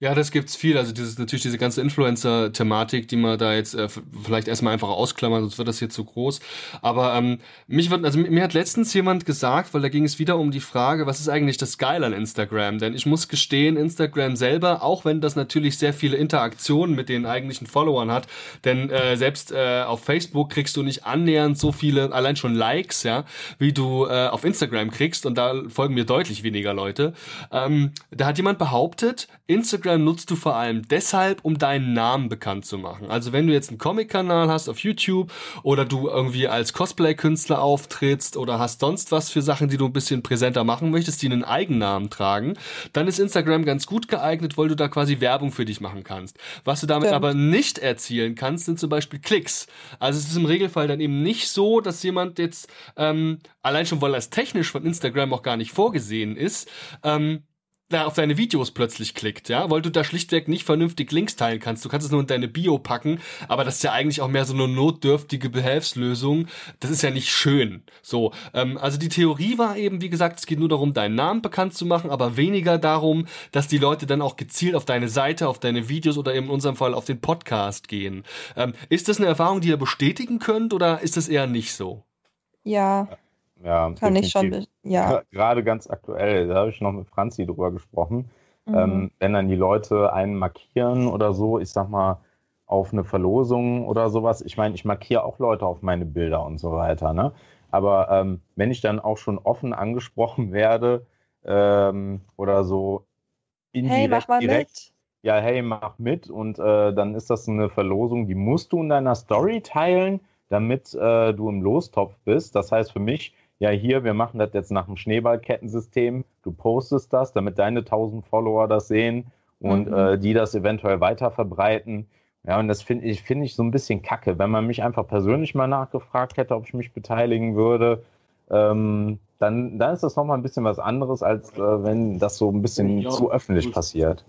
Ja, das gibt's viel. Also dieses natürlich diese ganze Influencer-Thematik, die man da jetzt äh, vielleicht erstmal einfach ausklammern, sonst wird das hier zu groß. Aber ähm, mich wird, also mir hat letztens jemand gesagt, weil da ging es wieder um die Frage, was ist eigentlich das Geile an Instagram? Denn ich muss gestehen, Instagram selber, auch wenn das natürlich sehr viele Interaktionen mit den eigentlichen Followern hat, denn äh, selbst äh, auf Facebook kriegst du nicht annähernd so viele, allein schon Likes, ja, wie du äh, auf Instagram kriegst und da folgen mir deutlich weniger Leute. Ähm, da hat jemand behauptet, Instagram Instagram nutzt du vor allem deshalb, um deinen Namen bekannt zu machen. Also wenn du jetzt einen Comic-Kanal hast auf YouTube oder du irgendwie als Cosplay-Künstler auftrittst oder hast sonst was für Sachen, die du ein bisschen präsenter machen möchtest, die einen Eigennamen tragen, dann ist Instagram ganz gut geeignet, weil du da quasi Werbung für dich machen kannst. Was du damit Stimmt. aber nicht erzielen kannst, sind zum Beispiel Klicks. Also es ist im Regelfall dann eben nicht so, dass jemand jetzt, ähm, allein schon weil das technisch von Instagram auch gar nicht vorgesehen ist, ähm, da auf deine Videos plötzlich klickt, ja, weil du da schlichtweg nicht vernünftig Links teilen kannst. Du kannst es nur in deine Bio packen, aber das ist ja eigentlich auch mehr so eine notdürftige Behelfslösung. Das ist ja nicht schön. So, ähm, also die Theorie war eben, wie gesagt, es geht nur darum, deinen Namen bekannt zu machen, aber weniger darum, dass die Leute dann auch gezielt auf deine Seite, auf deine Videos oder eben in unserem Fall auf den Podcast gehen. Ähm, ist das eine Erfahrung, die ihr bestätigen könnt oder ist das eher nicht so? Ja, Ja, kann ich schon. Ja. Gerade ganz aktuell, da habe ich noch mit Franzi drüber gesprochen. Mhm. Ähm, wenn dann die Leute einen markieren oder so, ich sag mal, auf eine Verlosung oder sowas. Ich meine, ich markiere auch Leute auf meine Bilder und so weiter, ne? Aber ähm, wenn ich dann auch schon offen angesprochen werde ähm, oder so indirekt, Hey, mach mal direkt, mit. ja, hey, mach mit und äh, dann ist das eine Verlosung, die musst du in deiner Story teilen, damit äh, du im Lostopf bist. Das heißt für mich, ja, hier, wir machen das jetzt nach dem Schneeballkettensystem. Du postest das, damit deine 1000 Follower das sehen und Mhm. äh, die das eventuell weiter verbreiten. Ja, und das finde ich, finde ich so ein bisschen kacke. Wenn man mich einfach persönlich mal nachgefragt hätte, ob ich mich beteiligen würde, ähm, dann, dann ist das nochmal ein bisschen was anderes, als äh, wenn das so ein bisschen Ja. zu öffentlich passiert.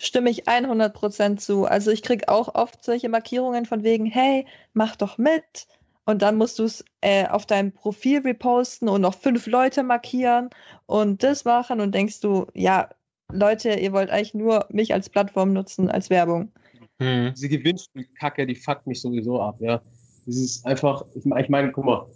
Stimme ich 100% zu. Also ich kriege auch oft solche Markierungen von wegen, hey, mach doch mit. Und dann musst du es äh, auf deinem Profil reposten und noch fünf Leute markieren und das machen und denkst du, ja, Leute, ihr wollt eigentlich nur mich als Plattform nutzen, als Werbung. Hm. Diese Gewinnspielkacke, die fuckt mich sowieso ab, ja. Das ist einfach, ich meine, ich mein, guck mal,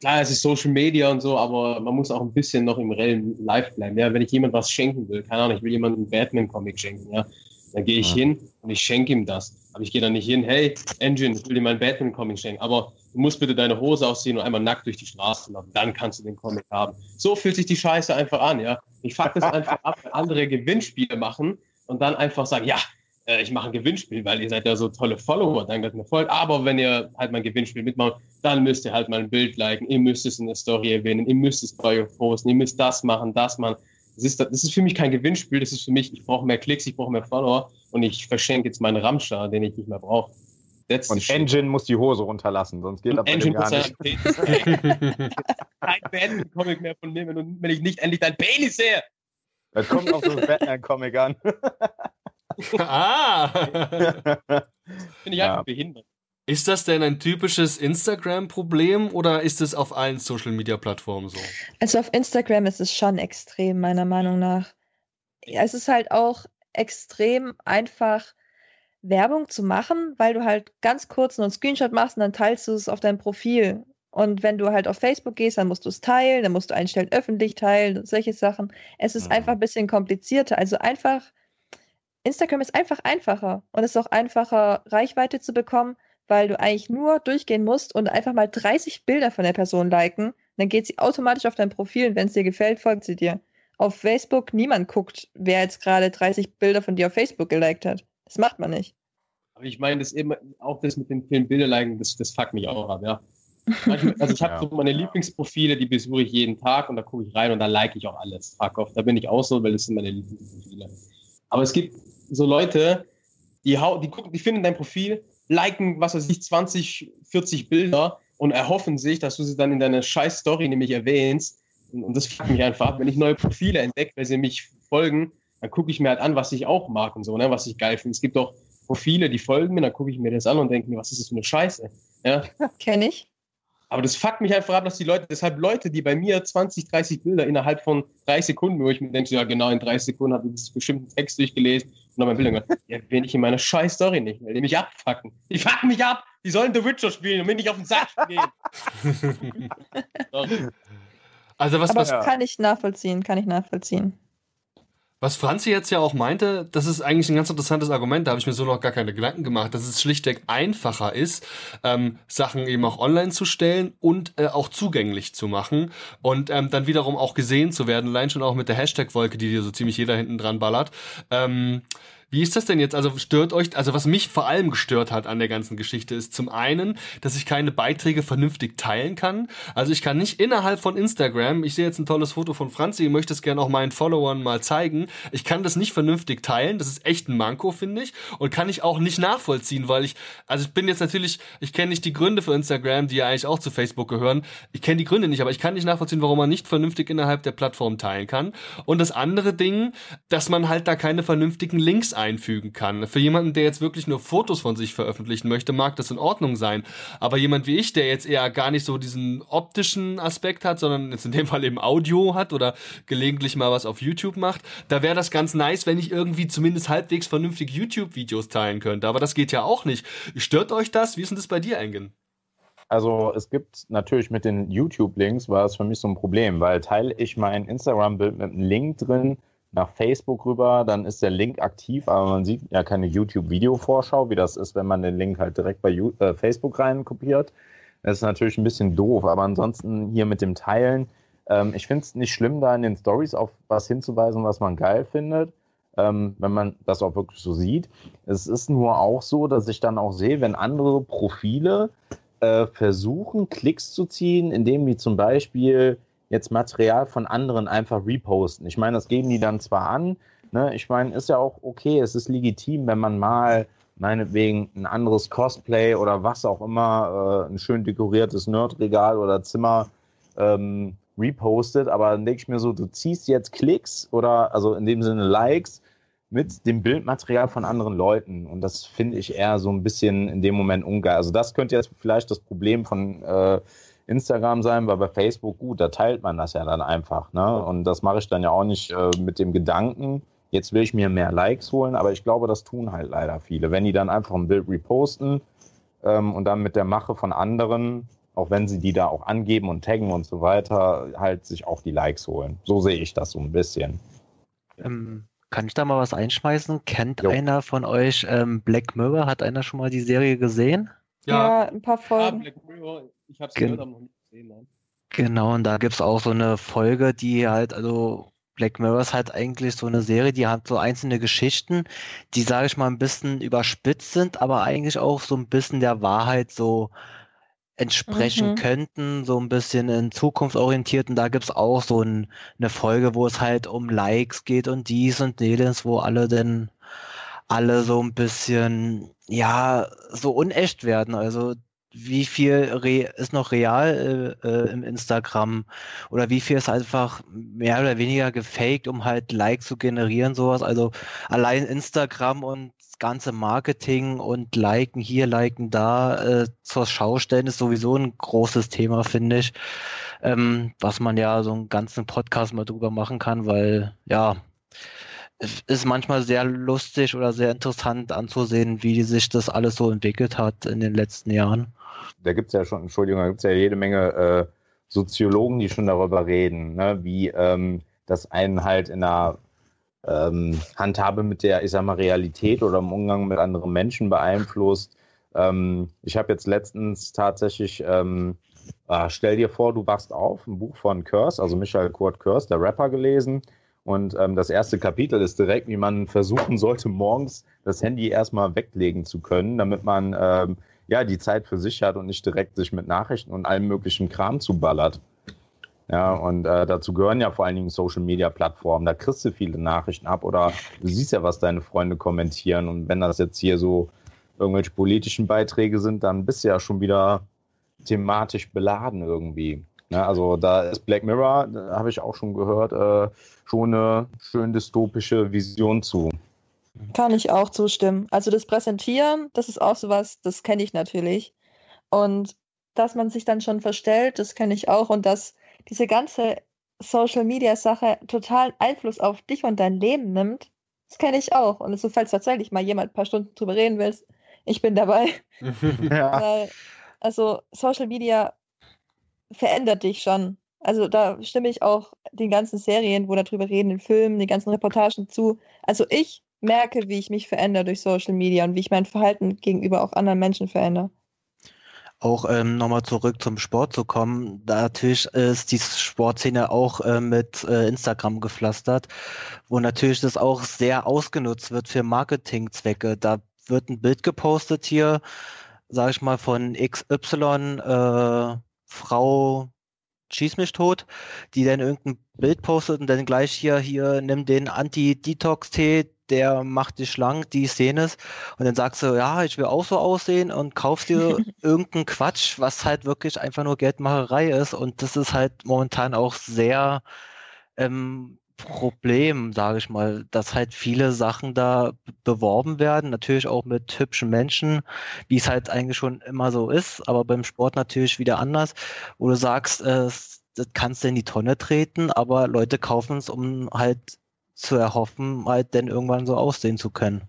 klar, es ist Social Media und so, aber man muss auch ein bisschen noch im reellen Live bleiben, ja. Wenn ich jemand was schenken will, keine Ahnung, ich will jemandem einen Batman-Comic schenken, ja, dann gehe ich Ja. hin und ich schenke ihm das. Aber ich gehe dann nicht hin, hey, Engine, ich will dir meinen Batman-Comic schenken, aber musst bitte deine Hose ausziehen und einmal nackt durch die Straße laufen, dann kannst du den Comic haben. So fühlt sich die Scheiße einfach an, ja. Ich fuck das einfach ab, wenn andere Gewinnspiele machen und dann einfach sagen, ja, äh, ich mache ein Gewinnspiel, weil ihr seid ja so tolle Follower, danke, dass mir folgt. Aber wenn ihr halt mein Gewinnspiel mitmacht, dann müsst ihr halt mal ein Bild liken, ihr müsst es in der Story erwähnen, ihr müsst es bei euch posten, ihr müsst das machen, das machen. Das ist, das ist für mich kein Gewinnspiel, das ist für mich, ich brauche mehr Klicks, ich brauche mehr Follower und ich verschenke jetzt meinen Ramstar, den ich nicht mehr brauche. That's the Und shit. Engine muss die Hose runterlassen, sonst geht das gar muss nicht. kein Batman-Comic mehr von mir, wenn, du- wenn ich nicht endlich dein Penis sehe. Das kommt auf das Batman-Comic an. ah! Bin ich Ja. einfach behindert. Ist das denn ein typisches Instagram-Problem oder ist es auf allen Social-Media-Plattformen so? Also auf Instagram ist es schon extrem, meiner Meinung nach. Ja, es ist halt auch extrem einfach, Werbung zu machen, weil du halt ganz kurz nur einen Screenshot machst und dann teilst du es auf dein Profil. Und wenn du halt auf Facebook gehst, dann musst du es teilen, dann musst du einstellen, öffentlich teilen solche Sachen. Es ist Mhm. einfach ein bisschen komplizierter. Also einfach, Instagram ist einfach einfacher und es ist auch einfacher, Reichweite zu bekommen, weil du eigentlich nur durchgehen musst und einfach mal 30 Bilder von der Person liken. Dann geht sie automatisch auf dein Profil und wenn es dir gefällt, folgt sie dir. Auf Facebook, niemand guckt, wer jetzt gerade 30 Bilder von dir auf Facebook geliked hat. Das macht man nicht. Aber ich meine, das immer, auch das mit den vielen Bilderliken, das, das fuckt mich auch ab, ja. Manchmal, also ich habe Ja. so meine Lieblingsprofile, die besuche ich jeden Tag und da gucke ich rein und da like ich auch alles. Fuck off. Da bin ich auch so, weil das sind meine Lieblingsprofile. Aber es gibt so Leute, die, hau die gucken, die finden dein Profil, liken, was weiß ich, 20, 40 Bilder und erhoffen sich, dass du sie dann in deiner scheiß Story nämlich erwähnst. Und, und das fuckt mich einfach ab. Wenn ich neue Profile entdecke, weil sie mich folgen, dann gucke ich mir halt an, was ich auch mag und so, ne, was ich geil finde. Es gibt auch Profile, die folgen mir, dann gucke ich mir das an und denke mir, was ist das für eine Scheiße? Ja, Kenne ich. aber das fuckt mich einfach ab, dass die Leute, deshalb Leute, die bei mir 20, 30 Bilder innerhalb von drei Sekunden, wo ich mir denke, ja genau, in 30 Sekunden habe ich das bestimmten Text durchgelesen und dann mein Bilder gemacht, ja, erwähne ich in meiner scheiß Story nicht, weil die mich abfucken. Die fucken mich ab, die sollen The Witcher spielen und mir nicht auf den Sack gehen. Sorry. Also was, Aber was, Ja. kann ich nachvollziehen, kann ich nachvollziehen. Was Franzi jetzt ja auch meinte, das ist eigentlich ein ganz interessantes Argument, da habe ich mir so noch gar keine Gedanken gemacht, dass es schlichtweg einfacher ist, ähm, Sachen eben auch online zu stellen und äh, auch zugänglich zu machen und ähm, dann wiederum auch gesehen zu werden, allein schon auch mit der Hashtag-Wolke, die dir so ziemlich jeder hinten dran ballert. Ähm, wie ist das denn jetzt? Also stört euch, also was mich vor allem gestört hat an der ganzen Geschichte ist zum einen, dass ich keine Beiträge vernünftig teilen kann. Also ich kann nicht innerhalb von Instagram, ich sehe jetzt ein tolles Foto von Franzi, ich möchte es gerne auch meinen Followern mal zeigen. Ich kann das nicht vernünftig teilen. Das ist echt ein Manko, finde ich. Und kann ich auch nicht nachvollziehen, weil ich, also ich bin jetzt natürlich, ich kenne nicht die Gründe für Instagram, die ja eigentlich auch zu Facebook gehören. Ich kenne die Gründe nicht, aber ich kann nicht nachvollziehen, warum man nicht vernünftig innerhalb der Plattform teilen kann. Und das andere Ding, dass man halt da keine vernünftigen Links einfügen kann. Für jemanden, der jetzt wirklich nur Fotos von sich veröffentlichen möchte, mag das in Ordnung sein. Aber jemand wie ich, der jetzt eher gar nicht so diesen optischen Aspekt hat, sondern jetzt in dem Fall eben Audio hat oder gelegentlich mal was auf YouTube macht, da wäre das ganz nice, wenn ich irgendwie zumindest halbwegs vernünftig YouTube-Videos teilen könnte. Aber das geht ja auch nicht. Stört euch das? Wie ist denn das bei dir, Engen? Also es gibt natürlich mit den YouTube-Links war es für mich so ein Problem, weil teile ich mein Instagram-Bild mit einem Link drin, nach Facebook rüber, dann ist der Link aktiv, aber man sieht ja keine YouTube-Video-Vorschau, wie das ist, wenn man den Link halt direkt bei äh, Facebook rein kopiert. Das ist natürlich ein bisschen doof, aber ansonsten hier mit dem Teilen, ähm, ich finde es nicht schlimm, da in den Stories auf was hinzuweisen, was man geil findet, ähm, wenn man das auch wirklich so sieht. Es ist nur auch so, dass ich dann auch sehe, wenn andere Profile äh, versuchen, Klicks zu ziehen, indem die zum Beispiel jetzt Material von anderen einfach reposten. Ich meine, das geben die dann zwar an, ne? ich meine, ist ja auch okay, es ist legitim, wenn man mal meinetwegen ein anderes Cosplay oder was auch immer, äh, ein schön dekoriertes Nerdregal oder Zimmer ähm, repostet, aber dann denke ich mir so, du ziehst jetzt Klicks oder also in dem Sinne Likes mit dem Bildmaterial von anderen Leuten und das finde ich eher so ein bisschen in dem Moment ungeil. Also das könnte jetzt vielleicht das Problem von äh, Instagram sein, weil bei Facebook, gut, da teilt man das ja dann einfach. Ne? Und das mache ich dann ja auch nicht äh, mit dem Gedanken, jetzt will ich mir mehr Likes holen, aber ich glaube, das tun halt leider viele. Wenn die dann einfach ein Bild reposten ähm, und dann mit der Mache von anderen, auch wenn sie die da auch angeben und taggen und so weiter, halt sich auch die Likes holen. So sehe ich das so ein bisschen. Ähm, kann ich da mal was einschmeißen? Kennt jo. einer von euch ähm, Black Mirror? Hat einer schon mal die Serie gesehen? Ja, ja ein paar Folgen. Ja, Black Mirror ich habe es gehört, aber noch nicht gesehen. Nein. Genau, und da gibt es auch so eine Folge, die halt, also Black Mirror ist halt eigentlich so eine Serie, die hat so einzelne Geschichten, die, sage ich mal, ein bisschen überspitzt sind, aber eigentlich auch so ein bisschen der Wahrheit so entsprechen mhm. könnten, so ein bisschen in Zukunft orientiert. Und da gibt es auch so ein, eine Folge, wo es halt um Likes geht und dies und jenes, wo alle denn alle so ein bisschen, ja, so unecht werden. Also wie viel ist noch real äh, äh, im Instagram oder wie viel ist einfach mehr oder weniger gefaked, um halt Likes zu generieren, sowas. Also allein Instagram und das ganze Marketing und Liken hier, Liken da äh, zur Schau stellen ist sowieso ein großes Thema, finde ich. Ähm, was man ja so einen ganzen Podcast mal drüber machen kann, weil ja, es ist manchmal sehr lustig oder sehr interessant anzusehen, wie sich das alles so entwickelt hat in den letzten Jahren da gibt es ja schon, Entschuldigung, da gibt es ja jede Menge äh, Soziologen, die schon darüber reden, ne, wie ähm, das einen halt in einer ähm, Handhabe mit der, ich sag mal, Realität oder im Umgang mit anderen Menschen beeinflusst. Ähm, ich habe jetzt letztens tatsächlich, ähm, äh, stell dir vor, du wachst auf, ein Buch von Curse, also Michael Kurt Curse, der Rapper, gelesen. Und ähm, das erste Kapitel ist direkt, wie man versuchen sollte, morgens das Handy erstmal weglegen zu können, damit man ähm, ja, die Zeit für sich hat und nicht direkt sich mit Nachrichten und allem möglichen Kram zuballert. Ja, und äh, dazu gehören ja vor allen Dingen Social Media Plattformen. Da kriegst du viele Nachrichten ab oder du siehst ja, was deine Freunde kommentieren. Und wenn das jetzt hier so irgendwelche politischen Beiträge sind, dann bist du ja schon wieder thematisch beladen irgendwie. Ja, also da ist Black Mirror, habe ich auch schon gehört, äh, schon eine schön dystopische Vision zu. Kann ich auch zustimmen. Also das Präsentieren, das ist auch sowas, das kenne ich natürlich. Und dass man sich dann schon verstellt, das kenne ich auch. Und dass diese ganze Social-Media-Sache totalen Einfluss auf dich und dein Leben nimmt, das kenne ich auch. Und so, falls tatsächlich mal jemand ein paar Stunden drüber reden willst, ich bin dabei. ja. also Social Media verändert dich schon. Also da stimme ich auch den ganzen Serien, wo darüber reden, den Filmen, den ganzen Reportagen zu. Also ich merke, wie ich mich verändere durch Social Media und wie ich mein Verhalten gegenüber auch anderen Menschen verändere. Auch ähm, nochmal zurück zum Sport zu kommen, natürlich ist die Sportszene auch äh, mit äh, Instagram gepflastert, wo natürlich das auch sehr ausgenutzt wird für Marketingzwecke. Da wird ein Bild gepostet hier, sage ich mal, von XY, äh, Frau schieß mich tot, die dann irgendein Bild postet und dann gleich hier, hier, nimm den Anti-Detox-Tee, der macht dich schlank, die Szene ist. Und dann sagst du, ja, ich will auch so aussehen und kaufst dir irgendeinen Quatsch, was halt wirklich einfach nur Geldmacherei ist. Und das ist halt momentan auch sehr ähm, Problem, sage ich mal, dass halt viele Sachen da beworben werden, natürlich auch mit hübschen Menschen, wie es halt eigentlich schon immer so ist, aber beim Sport natürlich wieder anders, wo du sagst, äh, das kannst du in die Tonne treten, aber Leute kaufen es, um halt zu erhoffen, halt dann irgendwann so aussehen zu können.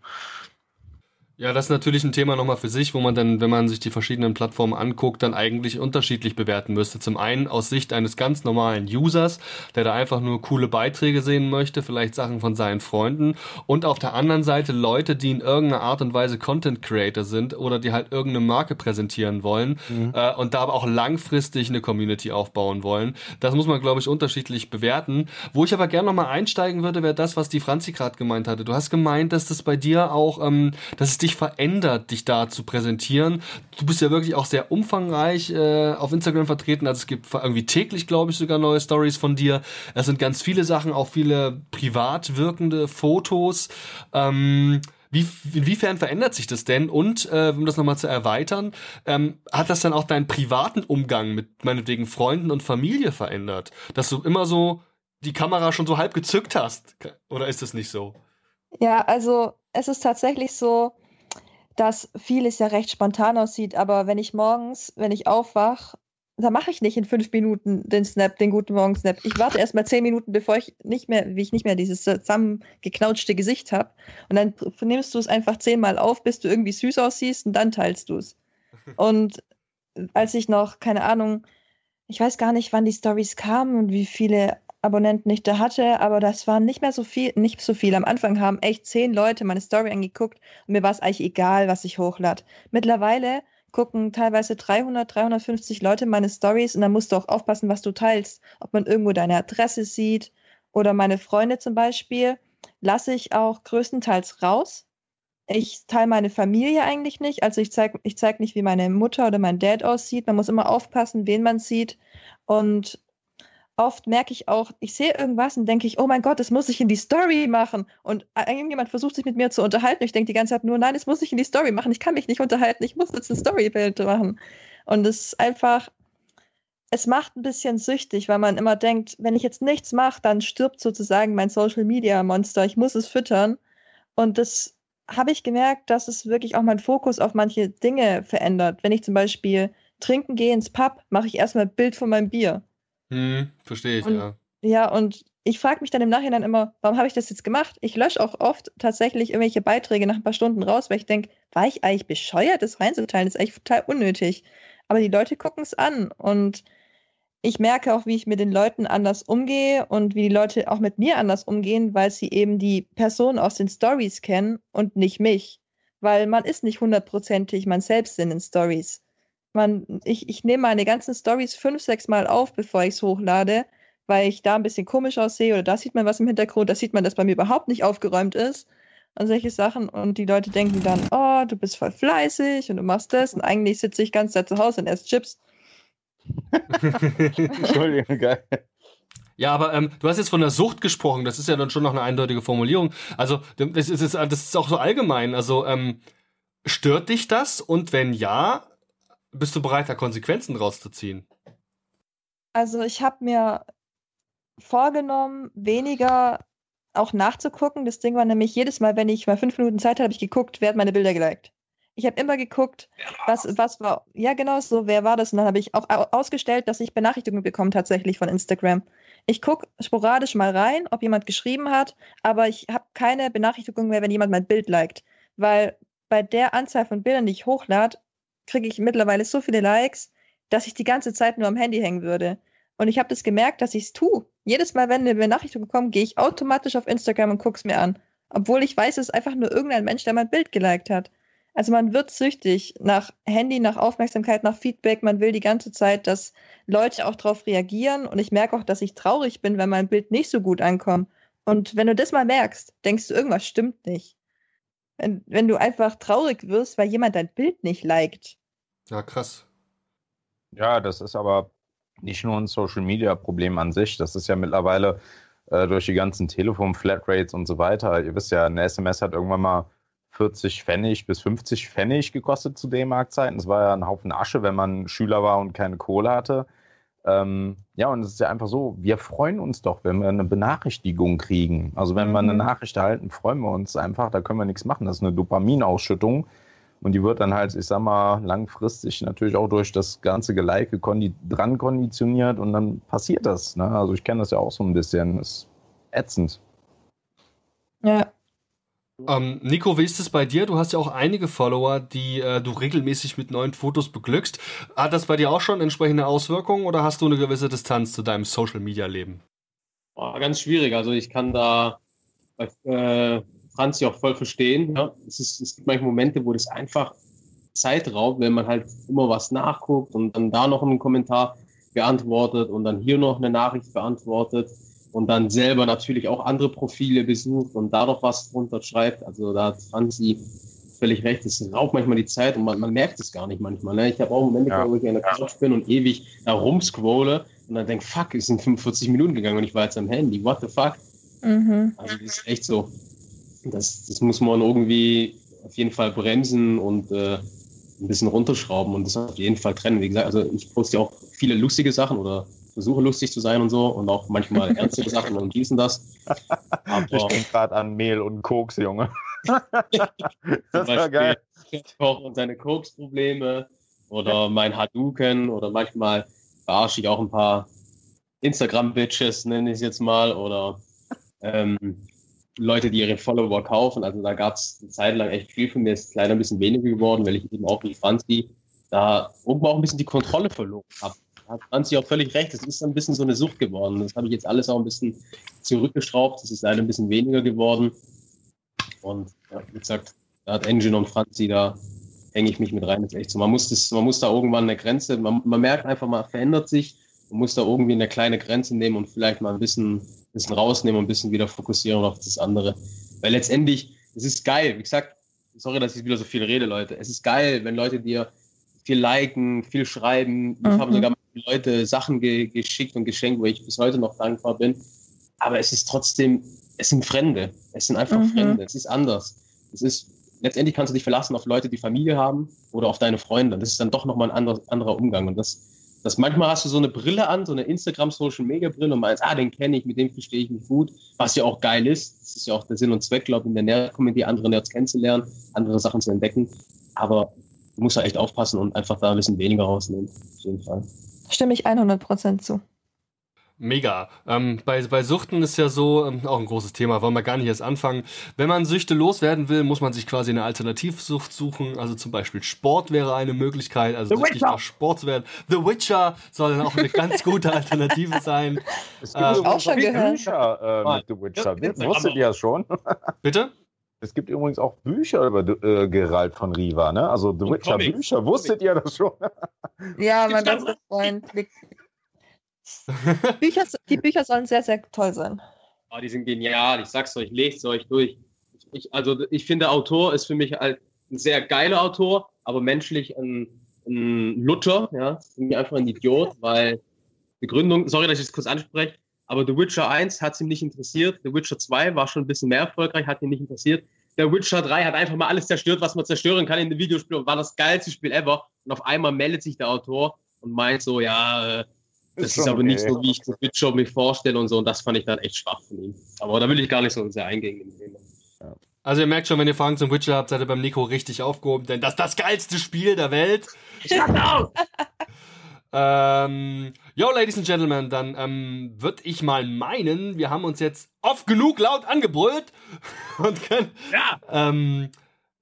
Ja, das ist natürlich ein Thema nochmal für sich, wo man dann, wenn man sich die verschiedenen Plattformen anguckt, dann eigentlich unterschiedlich bewerten müsste. Zum einen aus Sicht eines ganz normalen Users, der da einfach nur coole Beiträge sehen möchte, vielleicht Sachen von seinen Freunden. Und auf der anderen Seite Leute, die in irgendeiner Art und Weise Content Creator sind oder die halt irgendeine Marke präsentieren wollen mhm. äh, und da aber auch langfristig eine Community aufbauen wollen. Das muss man, glaube ich, unterschiedlich bewerten. Wo ich aber gerne nochmal einsteigen würde, wäre das, was die Franzi gerade gemeint hatte. Du hast gemeint, dass das bei dir auch, ähm, dass es dich dich verändert, dich da zu präsentieren? Du bist ja wirklich auch sehr umfangreich äh, auf Instagram vertreten. Also es gibt irgendwie täglich, glaube ich, sogar neue Stories von dir. Es sind ganz viele Sachen, auch viele privat wirkende Fotos. Ähm, wie, inwiefern verändert sich das denn? Und äh, um das nochmal zu erweitern, ähm, hat das dann auch deinen privaten Umgang mit meinetwegen Freunden und Familie verändert? Dass du immer so die Kamera schon so halb gezückt hast? Oder ist das nicht so? Ja, also es ist tatsächlich so, dass vieles ja recht spontan aussieht, aber wenn ich morgens, wenn ich aufwache, da mache ich nicht in fünf Minuten den Snap, den guten Morgen-Snap. Ich warte erst mal zehn Minuten, bevor ich nicht mehr, wie ich nicht mehr dieses zusammengeknautschte Gesicht habe. Und dann nimmst du es einfach zehnmal auf, bis du irgendwie süß aussiehst und dann teilst du es. Und als ich noch, keine Ahnung, ich weiß gar nicht, wann die Stories kamen und wie viele Abonnenten ich da hatte, aber das waren nicht mehr so viel, nicht so viel. Am Anfang haben echt zehn Leute meine Story angeguckt und mir war es eigentlich egal, was ich hochlade. Mittlerweile gucken teilweise 300, 350 Leute meine Stories und dann musst du auch aufpassen, was du teilst. Ob man irgendwo deine Adresse sieht oder meine Freunde zum Beispiel, lasse ich auch größtenteils raus. Ich teile meine Familie eigentlich nicht. Also ich zeige ich zeig nicht, wie meine Mutter oder mein Dad aussieht. Man muss immer aufpassen, wen man sieht. Und oft merke ich auch, ich sehe irgendwas und denke ich, oh mein Gott, das muss ich in die Story machen. Und irgendjemand versucht sich mit mir zu unterhalten. Ich denke die ganze Zeit nur, nein, das muss ich in die Story machen. Ich kann mich nicht unterhalten. Ich muss jetzt ein Storybild machen. Und es ist einfach, es macht ein bisschen süchtig, weil man immer denkt, wenn ich jetzt nichts mache, dann stirbt sozusagen mein Social Media Monster. Ich muss es füttern. Und das habe ich gemerkt, dass es wirklich auch meinen Fokus auf manche Dinge verändert. Wenn ich zum Beispiel trinken gehe ins Pub, mache ich erstmal ein Bild von meinem Bier hm, verstehe ich, und, ja. Ja, und ich frage mich dann im Nachhinein immer, warum habe ich das jetzt gemacht? Ich lösche auch oft tatsächlich irgendwelche Beiträge nach ein paar Stunden raus, weil ich denke, war ich eigentlich bescheuert, das reinzuteilen? Das ist eigentlich total unnötig. Aber die Leute gucken es an und ich merke auch, wie ich mit den Leuten anders umgehe und wie die Leute auch mit mir anders umgehen, weil sie eben die Person aus den Stories kennen und nicht mich. Weil man ist nicht hundertprozentig man selbst in den Stories man, ich, ich nehme meine ganzen Stories fünf, sechs Mal auf, bevor ich es hochlade, weil ich da ein bisschen komisch aussehe oder da sieht man was im Hintergrund, da sieht man, dass bei mir überhaupt nicht aufgeräumt ist und solche Sachen und die Leute denken dann, oh, du bist voll fleißig und du machst das und eigentlich sitze ich ganz Zeit zu Hause und esse Chips. Entschuldigung, geil. Ja, aber ähm, du hast jetzt von der Sucht gesprochen. Das ist ja dann schon noch eine eindeutige Formulierung. Also das ist, das ist auch so allgemein. Also ähm, stört dich das? Und wenn ja, bist du bereit, da Konsequenzen rauszuziehen? Also ich habe mir vorgenommen, weniger auch nachzugucken. Das Ding war nämlich jedes Mal, wenn ich mal fünf Minuten Zeit hatte, habe ich geguckt, wer hat meine Bilder geliked. Ich habe immer geguckt, was, was war, ja genau so, wer war das? Und dann habe ich auch ausgestellt, dass ich Benachrichtigungen bekomme tatsächlich von Instagram. Ich gucke sporadisch mal rein, ob jemand geschrieben hat, aber ich habe keine Benachrichtigung mehr, wenn jemand mein Bild liked. Weil bei der Anzahl von Bildern, die ich hochlade, kriege ich mittlerweile so viele Likes, dass ich die ganze Zeit nur am Handy hängen würde. Und ich habe das gemerkt, dass ich es tue. Jedes Mal, wenn eine Benachrichtigung kommt, gehe ich automatisch auf Instagram und gucke es mir an. Obwohl ich weiß, es ist einfach nur irgendein Mensch, der mein Bild geliked hat. Also man wird süchtig nach Handy, nach Aufmerksamkeit, nach Feedback. Man will die ganze Zeit, dass Leute auch darauf reagieren. Und ich merke auch, dass ich traurig bin, wenn mein Bild nicht so gut ankommt. Und wenn du das mal merkst, denkst du, irgendwas stimmt nicht. Wenn, wenn du einfach traurig wirst, weil jemand dein Bild nicht liked. Ja, krass. Ja, das ist aber nicht nur ein Social Media Problem an sich. Das ist ja mittlerweile äh, durch die ganzen Telefon-Flatrates und so weiter. Ihr wisst ja, eine SMS hat irgendwann mal 40 Pfennig bis 50 Pfennig gekostet zu D-Mark-Zeiten. Das war ja ein Haufen Asche, wenn man Schüler war und keine Kohle hatte. Ähm, ja, und es ist ja einfach so, wir freuen uns doch, wenn wir eine Benachrichtigung kriegen. Also wenn mhm. wir eine mhm. Nachricht erhalten, freuen wir uns einfach, da können wir nichts machen. Das ist eine Dopaminausschüttung. Und die wird dann halt, ich sag mal, langfristig natürlich auch durch das ganze Gelike kondi dran konditioniert und dann passiert das. Ne? Also ich kenne das ja auch so ein bisschen. Das ist ätzend. Ja. Ähm, Nico, wie ist es bei dir? Du hast ja auch einige Follower, die äh, du regelmäßig mit neuen Fotos beglückst. Hat das bei dir auch schon entsprechende Auswirkungen oder hast du eine gewisse Distanz zu deinem Social-Media-Leben? Ganz schwierig. Also ich kann da äh, Franzi auch voll verstehen. Ja. Es, ist, es gibt manchmal Momente, wo das einfach Zeit raubt, wenn man halt immer was nachguckt und dann da noch einen Kommentar beantwortet und dann hier noch eine Nachricht beantwortet und dann selber natürlich auch andere Profile besucht und da noch was drunter schreibt. Also da hat Franzi völlig recht, es raubt manchmal die Zeit und man, man merkt es gar nicht manchmal. Ne? Ich habe auch Momente, ja. wo ich in der Couch bin und ewig da rumscrolle und dann denke, fuck, es sind 45 Minuten gegangen und ich war jetzt am Handy, what the fuck? Mhm. Also das ist echt so. Das, das muss man irgendwie auf jeden Fall bremsen und äh, ein bisschen runterschrauben und das auf jeden Fall trennen. Wie gesagt, also ich poste ja auch viele lustige Sachen oder versuche lustig zu sein und so und auch manchmal ernste Sachen und dies und das. Aber ich denke gerade an Mehl und Koks, Junge. das war geil. Koch und seine Koks-Probleme oder mein Hadouken oder manchmal verarsche ich auch ein paar Instagram-Bitches, nenne ich es jetzt mal, oder ähm, Leute, die ihre Follower kaufen. Also da gab es eine Zeit lang echt viel von mir, ist leider ein bisschen weniger geworden, weil ich eben auch wie Franzi da oben auch ein bisschen die Kontrolle verloren habe hat Franzi auch völlig recht. Es ist ein bisschen so eine Sucht geworden. Das habe ich jetzt alles auch ein bisschen zurückgeschraubt. Es ist leider ein bisschen weniger geworden. Und ja, wie gesagt, da hat Engine und Franzi, da hänge ich mich mit rein. Das ist echt so. Man muss, das, man muss da irgendwann eine Grenze, man, man merkt einfach, man verändert sich. Man muss da irgendwie eine kleine Grenze nehmen und vielleicht mal ein bisschen, bisschen rausnehmen und ein bisschen wieder fokussieren auf das andere. Weil letztendlich, es ist geil. Wie gesagt, sorry, dass ich wieder so viel rede, Leute. Es ist geil, wenn Leute dir viel liken, viel schreiben. Ich mhm. habe sogar Leute Sachen ge geschickt und geschenkt, wo ich bis heute noch dankbar bin. Aber es ist trotzdem, es sind Fremde. Es sind einfach mhm. Fremde. Es ist anders. Es ist, letztendlich kannst du dich verlassen auf Leute, die Familie haben oder auf deine Freunde. Das ist dann doch nochmal ein anderer, anderer Umgang. Und das, das manchmal hast du so eine Brille an, so eine Instagram Social Media Brille und meinst, ah, den kenne ich, mit dem verstehe ich mich gut, was ja auch geil ist. Das ist ja auch der Sinn und Zweck, glaube ich, in der Nerd-Community andere Nerds kennenzulernen, andere Sachen zu entdecken. Aber du musst da echt aufpassen und einfach da ein bisschen weniger rausnehmen. Auf jeden Fall. Stimme ich 100% zu. Mega. Ähm, bei, bei Suchten ist ja so, ähm, auch ein großes Thema, wollen wir gar nicht erst anfangen. Wenn man Süchte loswerden will, muss man sich quasi eine Alternativsucht suchen. Also zum Beispiel Sport wäre eine Möglichkeit, also The süchtig nach Sport zu werden. The Witcher soll dann auch eine ganz gute Alternative sein. Es gibt ähm, auch schon gehört. Bücher äh, mit The Witcher. Wusstet ihr das schon? Bitte? Es gibt übrigens auch Bücher über äh, Geralt von Riva, ne? Also The Witcher Comics. Bücher. Wusstet ihr das schon? ja, mein bester Freund. Bücher, die Bücher sollen sehr, sehr toll sein. Oh, die sind genial. Ich sag's euch, lest euch durch. Ich, also ich finde, Autor ist für mich halt ein sehr geiler Autor, aber menschlich ein, ein Luther, ja, mich einfach ein Idiot, weil die Gründung, sorry, dass ich es kurz anspreche, aber The Witcher 1 hat ihm nicht interessiert. The Witcher 2 war schon ein bisschen mehr erfolgreich, hat ihn nicht interessiert. Der Witcher 3 hat einfach mal alles zerstört, was man zerstören kann in dem Videospiel und war das geilste Spiel ever. Und auf einmal meldet sich der Autor und meint so, ja, äh, das ist, ist aber okay. nicht so, wie ich The Witcher mir vorstelle und so. Und das fand ich dann echt schwach von ihm. Aber da will ich gar nicht so sehr eingehen in Thema. Also ihr merkt schon, wenn ihr Fragen zum Witcher habt, seid ihr beim Nico richtig aufgehoben, denn das ist das geilste Spiel der Welt. Shut up! Ähm, yo, Ladies and Gentlemen, dann ähm, würde ich mal meinen, wir haben uns jetzt oft genug laut angebrüllt und können ja. ähm,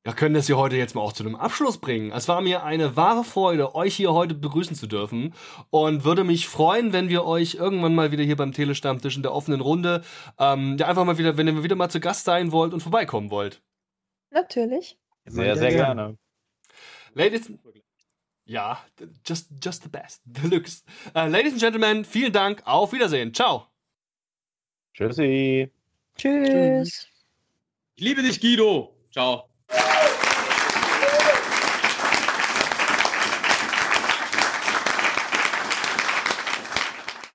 ja, können das hier heute jetzt mal auch zu einem Abschluss bringen. Es war mir eine wahre Freude, euch hier heute begrüßen zu dürfen und würde mich freuen, wenn wir euch irgendwann mal wieder hier beim Telestammtisch in der offenen Runde, ähm, ja, einfach mal wieder, wenn ihr wieder mal zu Gast sein wollt und vorbeikommen wollt. Natürlich. Sehr, sehr gerne. Ladies, ja, just, just the best, deluxe. Uh, ladies and Gentlemen, vielen Dank, auf Wiedersehen, ciao. Tschüssi. Tschüss. Ich liebe dich, Guido. Ciao. Thank you.